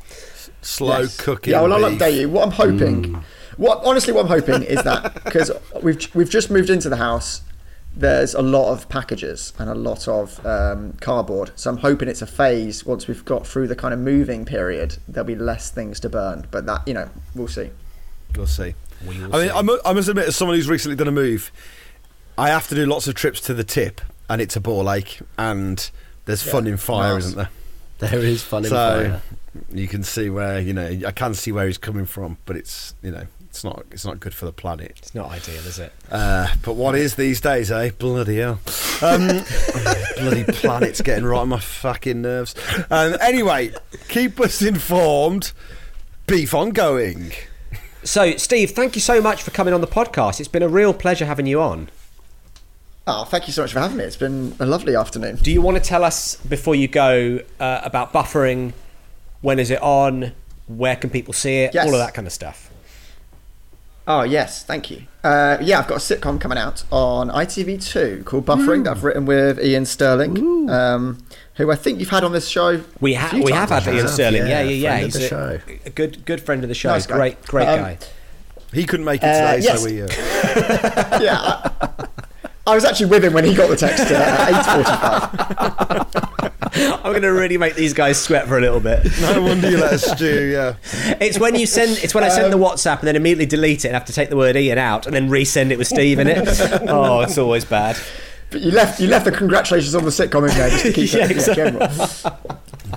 Slow Yes. cooking. Yeah, well, I'll beef. update you. What I'm hoping, what honestly, what I'm hoping is that because we've we've just moved into the house, there's a lot of packages and a lot of um, cardboard. So I'm hoping it's a phase. Once we've got through the kind of moving period, there'll be less things to burn. But that, you know, we'll see. We'll see. We will I mean, see. I mu- I must admit, as someone who's recently done a move, I have to do lots of trips to the tip, and it's a ball lake, and there's fun in fire, Nice. isn't there? There is fun in so fire. You can see where you know I can see where he's coming from, but it's you know it's not it's not good for the planet. It's not ideal, is it? Uh, but what is these days, eh? Bloody hell. Um, bloody planet's getting right on my fucking nerves. Um, anyway, keep us informed. Beef ongoing. So, Steve, thank you so much for coming on the podcast. It's been a real pleasure having you on. Oh, thank you so much for having me. It's been a lovely afternoon. Do you want to tell us before you go uh, about buffering? When is it on? Where can people see it? Yes. All of that kind of stuff. Oh yes, thank you. Uh, yeah, I've got a sitcom coming out on ITV2 called Buffering that I've written with Iain Stirling, um, who I think you've had on this show. We a have we have had Iain. Stirling. yeah, Yeah, yeah, yeah. He's a, show. a good good friend of the show. Nice great great Um, guy. He couldn't make it Uh, today, yes. so we. Uh, yeah, I, I was actually with him when he got the text uh, at eight forty-five. I'm going to really make these guys sweat for a little bit. No wonder you let us stew. Yeah. It's when you send. It's when I send the Um, WhatsApp and then immediately delete it and have to take the word Iain out and then resend it with Steve in it. Oh, it's always bad. But you left you left the congratulations on the sitcom in there just to keep Yeah, it yeah, exactly. general.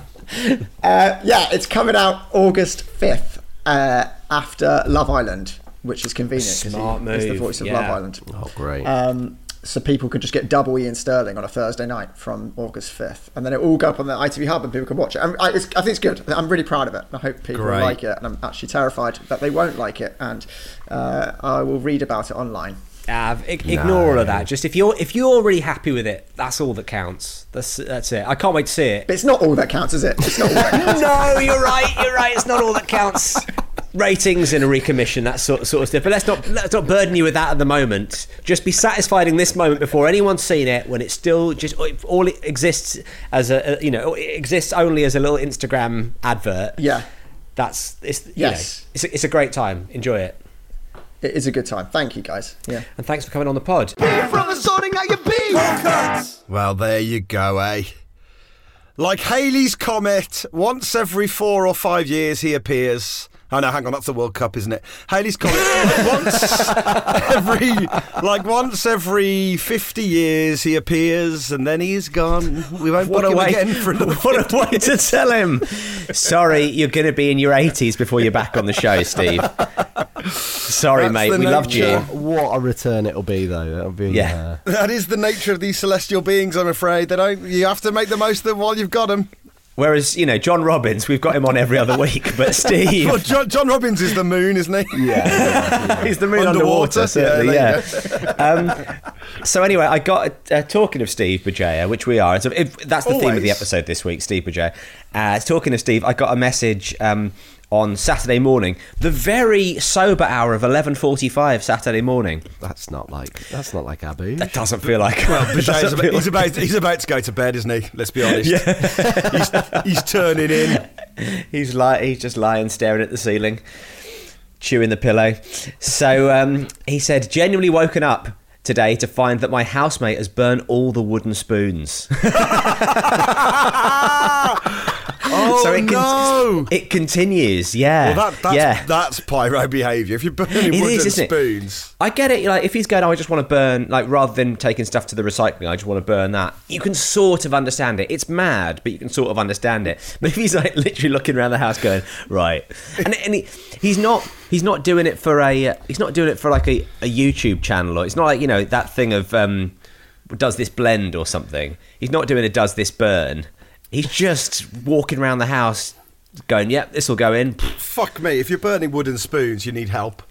uh, yeah, it's coming out August fifth uh, after Love Island, which is convenient because Smart he is the voice of yeah. Love Island. Oh, great. Um, so people could just get double Iain Stirling on a Thursday night from August fifth, and then it will all go up on the ITV Hub and people can watch it. And I, it's, I think it's good. I'm really proud of it. I hope people Great. like it, and I'm actually terrified that they won't like it. And uh, I will read about it online. Uh, ig- ignore all of that. Just if you're if you're really happy with it, that's all that counts. That's that's it. I can't wait to see it. But it's not all that counts, is it? It's not all that counts. no, you're right. You're right. It's not all that counts. Ratings and a recommission, that sort sort of stuff. But let's not let's not burden you with that at the moment. Just be satisfied in this moment before anyone's seen it. When it's still just all it exists as a, a you know it exists only as a little Instagram advert. Yeah. That's it's you Yes. know, it's a, it's a great time. Enjoy it. It is a good time. Thank you, guys. Yeah. And thanks for coming on the pod. Well, there you go, eh? Like Halley's Comet, once every four or five years he appears. Oh no, hang on, that's the World Cup, isn't it? Halley's Comet, like once every, like once every fifty years he appears, and then he's gone. We won't What book him again for another. what a way to tell him. Sorry, you're going to be in your 80s before you're back on the show, Steve. Sorry, That's mate. the We loved you. what a return it'll be, though. It'll be. Yeah. Uh, That is the nature of these celestial beings. I'm afraid they don't. You have to make the most of them while you've got them. Whereas, you know, John Robbins, we've got him on every other week, but Well, Steve, John, John Robbins is the moon, isn't he? yeah. he's the moon underwater, Underwater, certainly, yeah, yeah. um, so anyway, I got uh, talking of Steve Bugeja, which we are. So if, that's the theme of the episode this week, Steve Bugeja. Uh, talking of Steve, I got a message um, on Saturday morning, the very sober hour of 11:45 Saturday morning. That's not like. That's not like Abu. That doesn't feel like. Well, it he's, about, feel he's, about, he's about to go to bed, isn't he? Let's be honest. he's, he's turning in. he's like he's just lying staring at the ceiling chewing the pillow so um, he said genuinely woken up today to find that my housemate has burnt all the wooden spoons Oh so it, con- no! it continues yeah well, that, that's, yeah that's pyro behaviour. If you're burning It wooden is, isn't it? spoons, I get it. Like if he's going, oh, I just want to burn. Like rather than taking stuff to the recycling, I just want to burn that. You can sort of understand it. It's mad, but you can sort of understand it. But if he's like literally looking around the house, going right, and, and he, he's not he's not doing it for a he's not doing it for like a, a YouTube channel or it's not like you know that thing of um, does this blend or something. He's not doing a does this burn. He's just walking around the house, going, yep, this will go in. fuck me. If you're burning wooden spoons, you need help.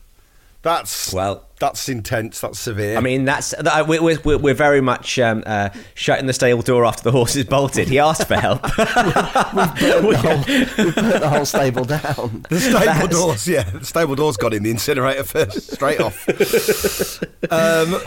That's Well, that's intense. That's severe. I mean, that's that, we're, we're, we're very much um, uh, shutting the stable door after the horse is bolted. He asked for help. We've put the whole stable down. the stable that's- doors, yeah, the stable doors got in the incinerator first, straight off. um,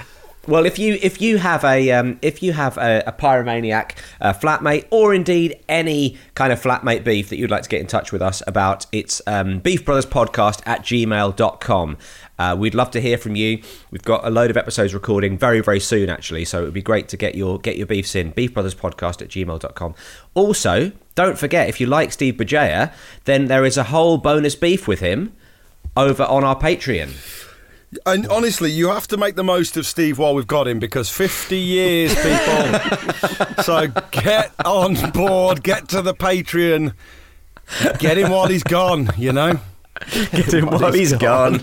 well, if you if you have a um, if you have a, a pyromaniac uh, flatmate, or indeed any kind of flatmate beef that you'd like to get in touch with us about, it's um, beefbrotherspodcast at gmail.com. Uh, we'd love to hear from you. We've got a load of episodes recording very, very soon, actually. So it would be great to get your get your beefs in. Beefbrotherspodcast at gmail.com. Also, don't forget, if you like Steve Bugeja, then there is a whole bonus beef with him over on our Patreon. And honestly, you have to make the most of Steve while we've got him because 50 years, people. so get on board, get to the Patreon, get him while he's gone. You know. Get him while he's gone.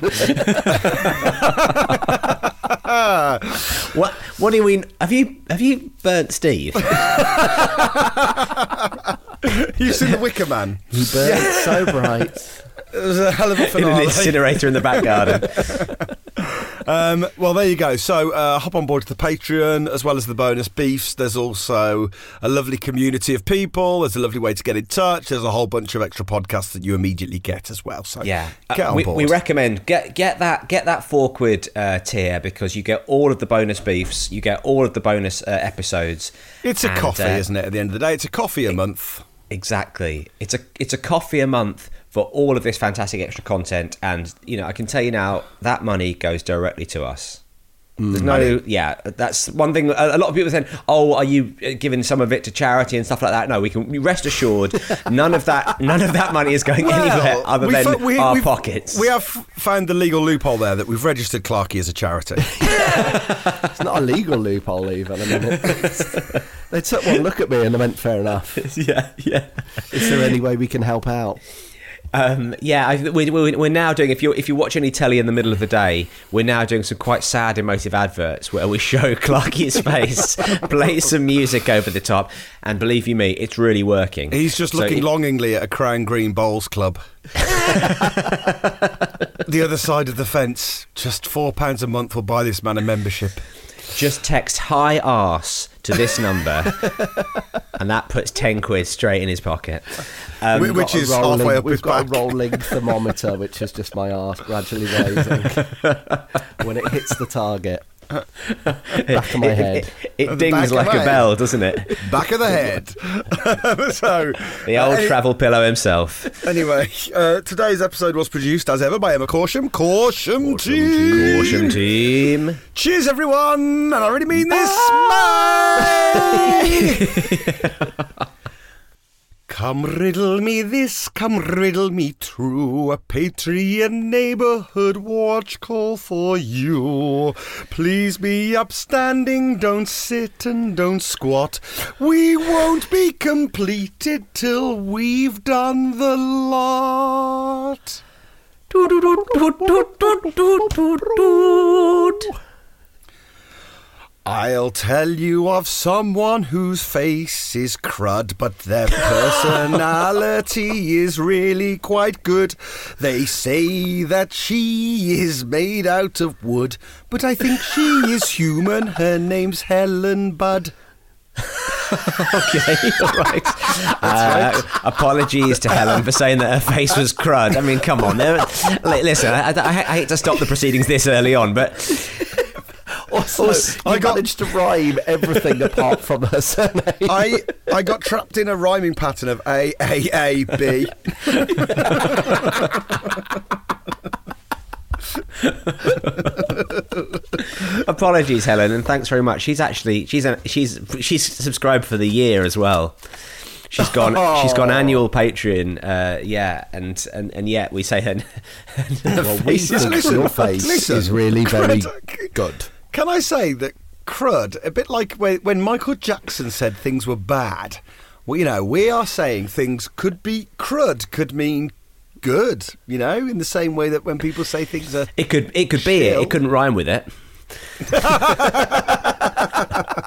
what? What do you mean? Have you have you burnt Steve? You've seen the Wicker Man. He burned so bright. It was a hell of a in an incinerator in the back garden. Um, well, there you go. So uh, hop on board to the Patreon as well as the bonus beefs. There's also a lovely community of people. There's a lovely way to get in touch. There's a whole bunch of extra podcasts that you immediately get as well. So Yeah, get Uh, on we, board. we recommend get get that get that four quid uh, tier because you get all of the bonus beefs, you get all of the bonus uh, episodes. it's a and, coffee, uh, isn't it? At the end of the day, it's a coffee a month. Exactly. It's a it's a coffee a month for all of this fantastic extra content, and you know I can tell you now that money goes directly to us. There's no, yeah, that's one thing. A, a lot of people are saying, "Oh, are you uh, giving some of it to charity and stuff like that?" No, we can rest assured, none of that, none of that money is going anywhere other than fo- we- our we've- pockets. We have found the legal loophole there that we've registered Clarkey as a charity. It's not a legal loophole even. I mean, it's, they took one look at me and they went, "Fair enough." yeah, yeah. Is there any way we can help out? Um, yeah, I, we, we, we're now doing. If you if you watch any telly in the middle of the day, we're now doing some quite sad, emotive adverts where we show Clarky's face, play some music over the top, and believe you me, it's really working. He's just So looking it- longingly at a Crown Green Bowls Club. the other side of the fence. Just four pounds a month will buy this man a membership. Just text "high arse" to this number, and that puts ten quid straight in his pocket. Um, Wh- which is rolling- halfway up We've his got back. a rolling thermometer, which is just my arse gradually raising when it hits the target. Back of my head. it, it At the dings like my a head. bell, doesn't it? Back of the head. so, The old any- travel pillow himself. Anyway, uh, today's episode was produced as ever by Emma Corsham. Corsham, team. Caution team. Cheers, everyone. And I already mean this. Bye. Come riddle me this, come riddle me true. A Patreon neighborhood watch call for you. Please be upstanding, don't sit and don't squat. We won't be completed till we've done the lot. I'll tell you of someone whose face is crud, but their personality is really quite good. They say that she is made out of wood, but I think she is human. Her name's Helen Budd. Okay, all right. Uh, apologies to Helen for saying that her face was crud. I mean, come on. Listen, I, I, I hate to stop the proceedings this early on, but Also, I you got- managed to rhyme everything apart from her surname. I I got trapped in a rhyming pattern of A A A B. apologies, Helen, and thanks very much. She's actually she's a, she's she's subscribed for the year as well. She's gone. She's gone annual Patreon. Uh, yeah, and, and and yet we say her. her well, we face is think Listen, your face listen, is really very crud- good. Can I say that crud, a bit like when, Michael Jackson said things were bad, well, you know, we are saying things could be crud, could mean good, you know, in the same way that when people say things are. It could it could be it. It couldn't rhyme with it.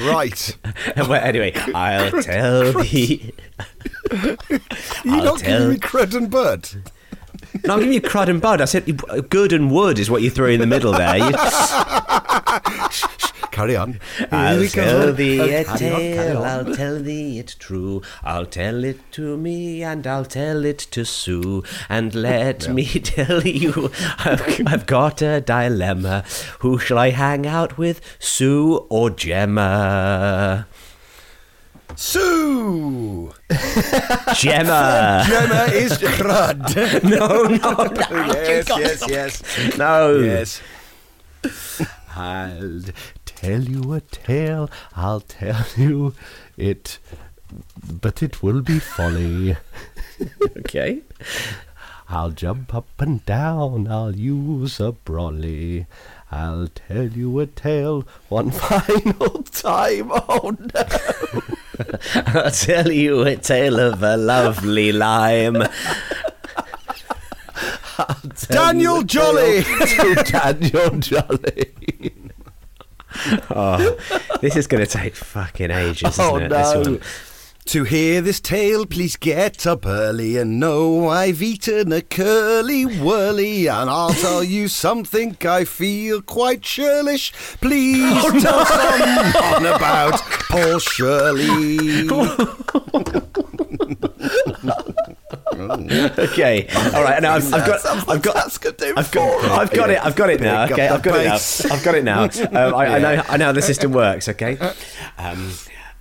Right. well, anyway, I'll tell the. You're I'll not tell- giving me crud and bud. No, I'm giving you crud and bud. I said good and wood is what you threw in the middle there. You, Carry on. I'll Here we go. tell thee a tale. I'll tell thee it true. I'll tell it to me and I'll tell it to Sue. And let me tell you, I've, I've got a dilemma. Who shall I hang out with, Sue or Gemma? Sue! Gemma! Gemma is crud. no, no, no. yes, yes, yes. No. Yes. I'll tell you a tale. I'll tell you it, but it will be folly. Okay. I'll jump up and down. I'll use a brolly. I'll tell you a tale one final time. Oh no! I'll tell you a tale of a lovely lime. Daniel Jolly! Daniel Jolly. Oh, this is going to take fucking ages, oh, isn't Oh it? This no! To hear this tale, please get up early and know I've eaten a curly whirly, and I'll tell you something I feel quite churlish. Please tell someone about Paul Shirley. Okay, all right. Now I've, I've got, I've got, good to I've got, I've got it. I've got it now. Okay, I've got it now. I've got it now. Um, I, I know, I know how the system works. Okay. Um,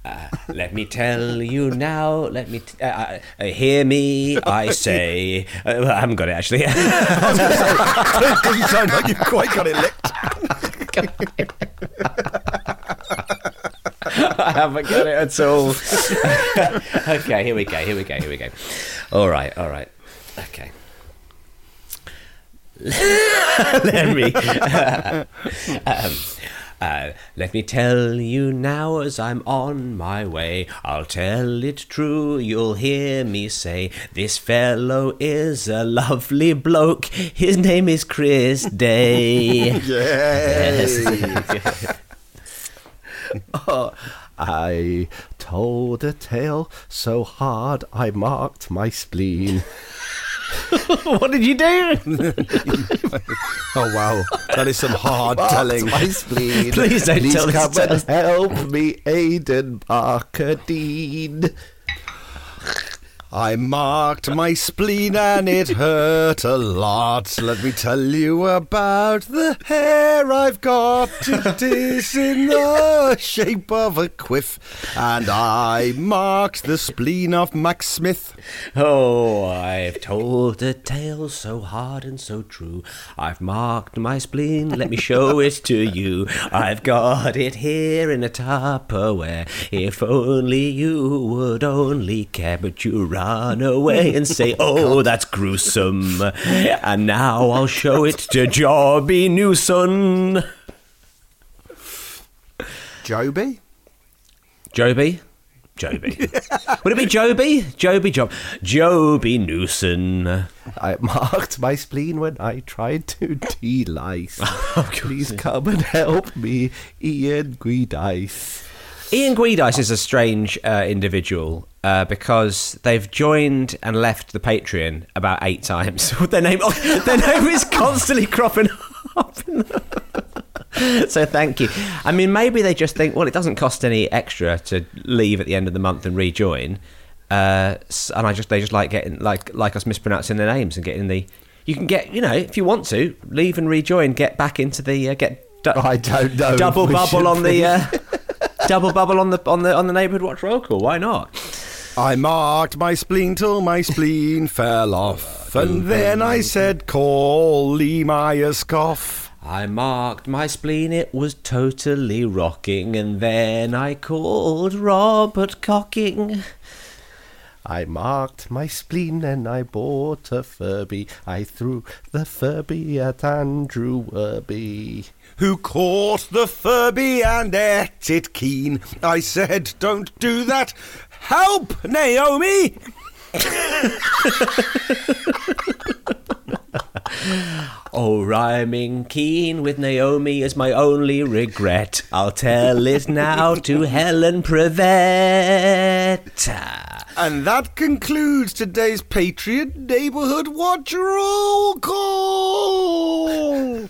Uh, let me tell you now. Let me t- uh, uh, hear me. I say. Uh, I haven't got it actually. you sound like you've quite got it licked. I haven't got it at all. okay, here we go. Here we go. Here we go. All right. All right. Okay. let me um, uh, let me tell you now as I'm on my way. I'll tell it true, you'll hear me say. This fellow is a lovely bloke. His name is Chris Day. yes. Oh, I told a tale so hard I marked my spleen. what did you do? Oh wow, that is some hard telling. My spleen. Please don't Please tell come and help me, Aidan Barker Dean. I marked my spleen and it hurt a lot. Let me tell you about the hair I've got. It is in the shape of a quiff. And I marked the spleen of Max Smith. Oh, I've told a tale so hard and so true. I've marked my spleen, let me show it to you. I've got it here in a Tupperware. If only you would only care, but you run away and say, Oh, that's gruesome. And now I'll show it to Jobby Newson. Joby? Joby? Joby. Would it be Joby? Joby Job. Joby Newson. I marked my spleen when I tried to de-lice. Oh, Please come and help me, Ian Guidice. Ian Guidice is a strange uh, individual uh, because they've joined and left the Patreon about eight times. their name, their name is constantly cropping up. so thank you. I mean, maybe they just think, well, it doesn't cost any extra to leave at the end of the month and rejoin, uh, and I just they just like getting like like us mispronouncing their names and getting the. You can get, you know, if you want to leave and rejoin, get back into the uh, get. du- I don't know. double bubble on the uh, double bubble on the on the on the neighborhood watch roll call. Why not? I marked my spleen till my spleen fell off. And then I said, Call Lee Myerscough. I marked my spleen; it was totally rocking, and then I called Robert Cocking. I marked my spleen and I bought a Furby. I threw the Furby at Andrew Werby. Who caught the Furby and ate it keen. I said, Don't do that. Help, Naomi! Oh, rhyming keen with Naomi is my only regret. I'll tell it now to Helen Prevett. And that concludes today's Patreon Neighborhood Watch Roll Call.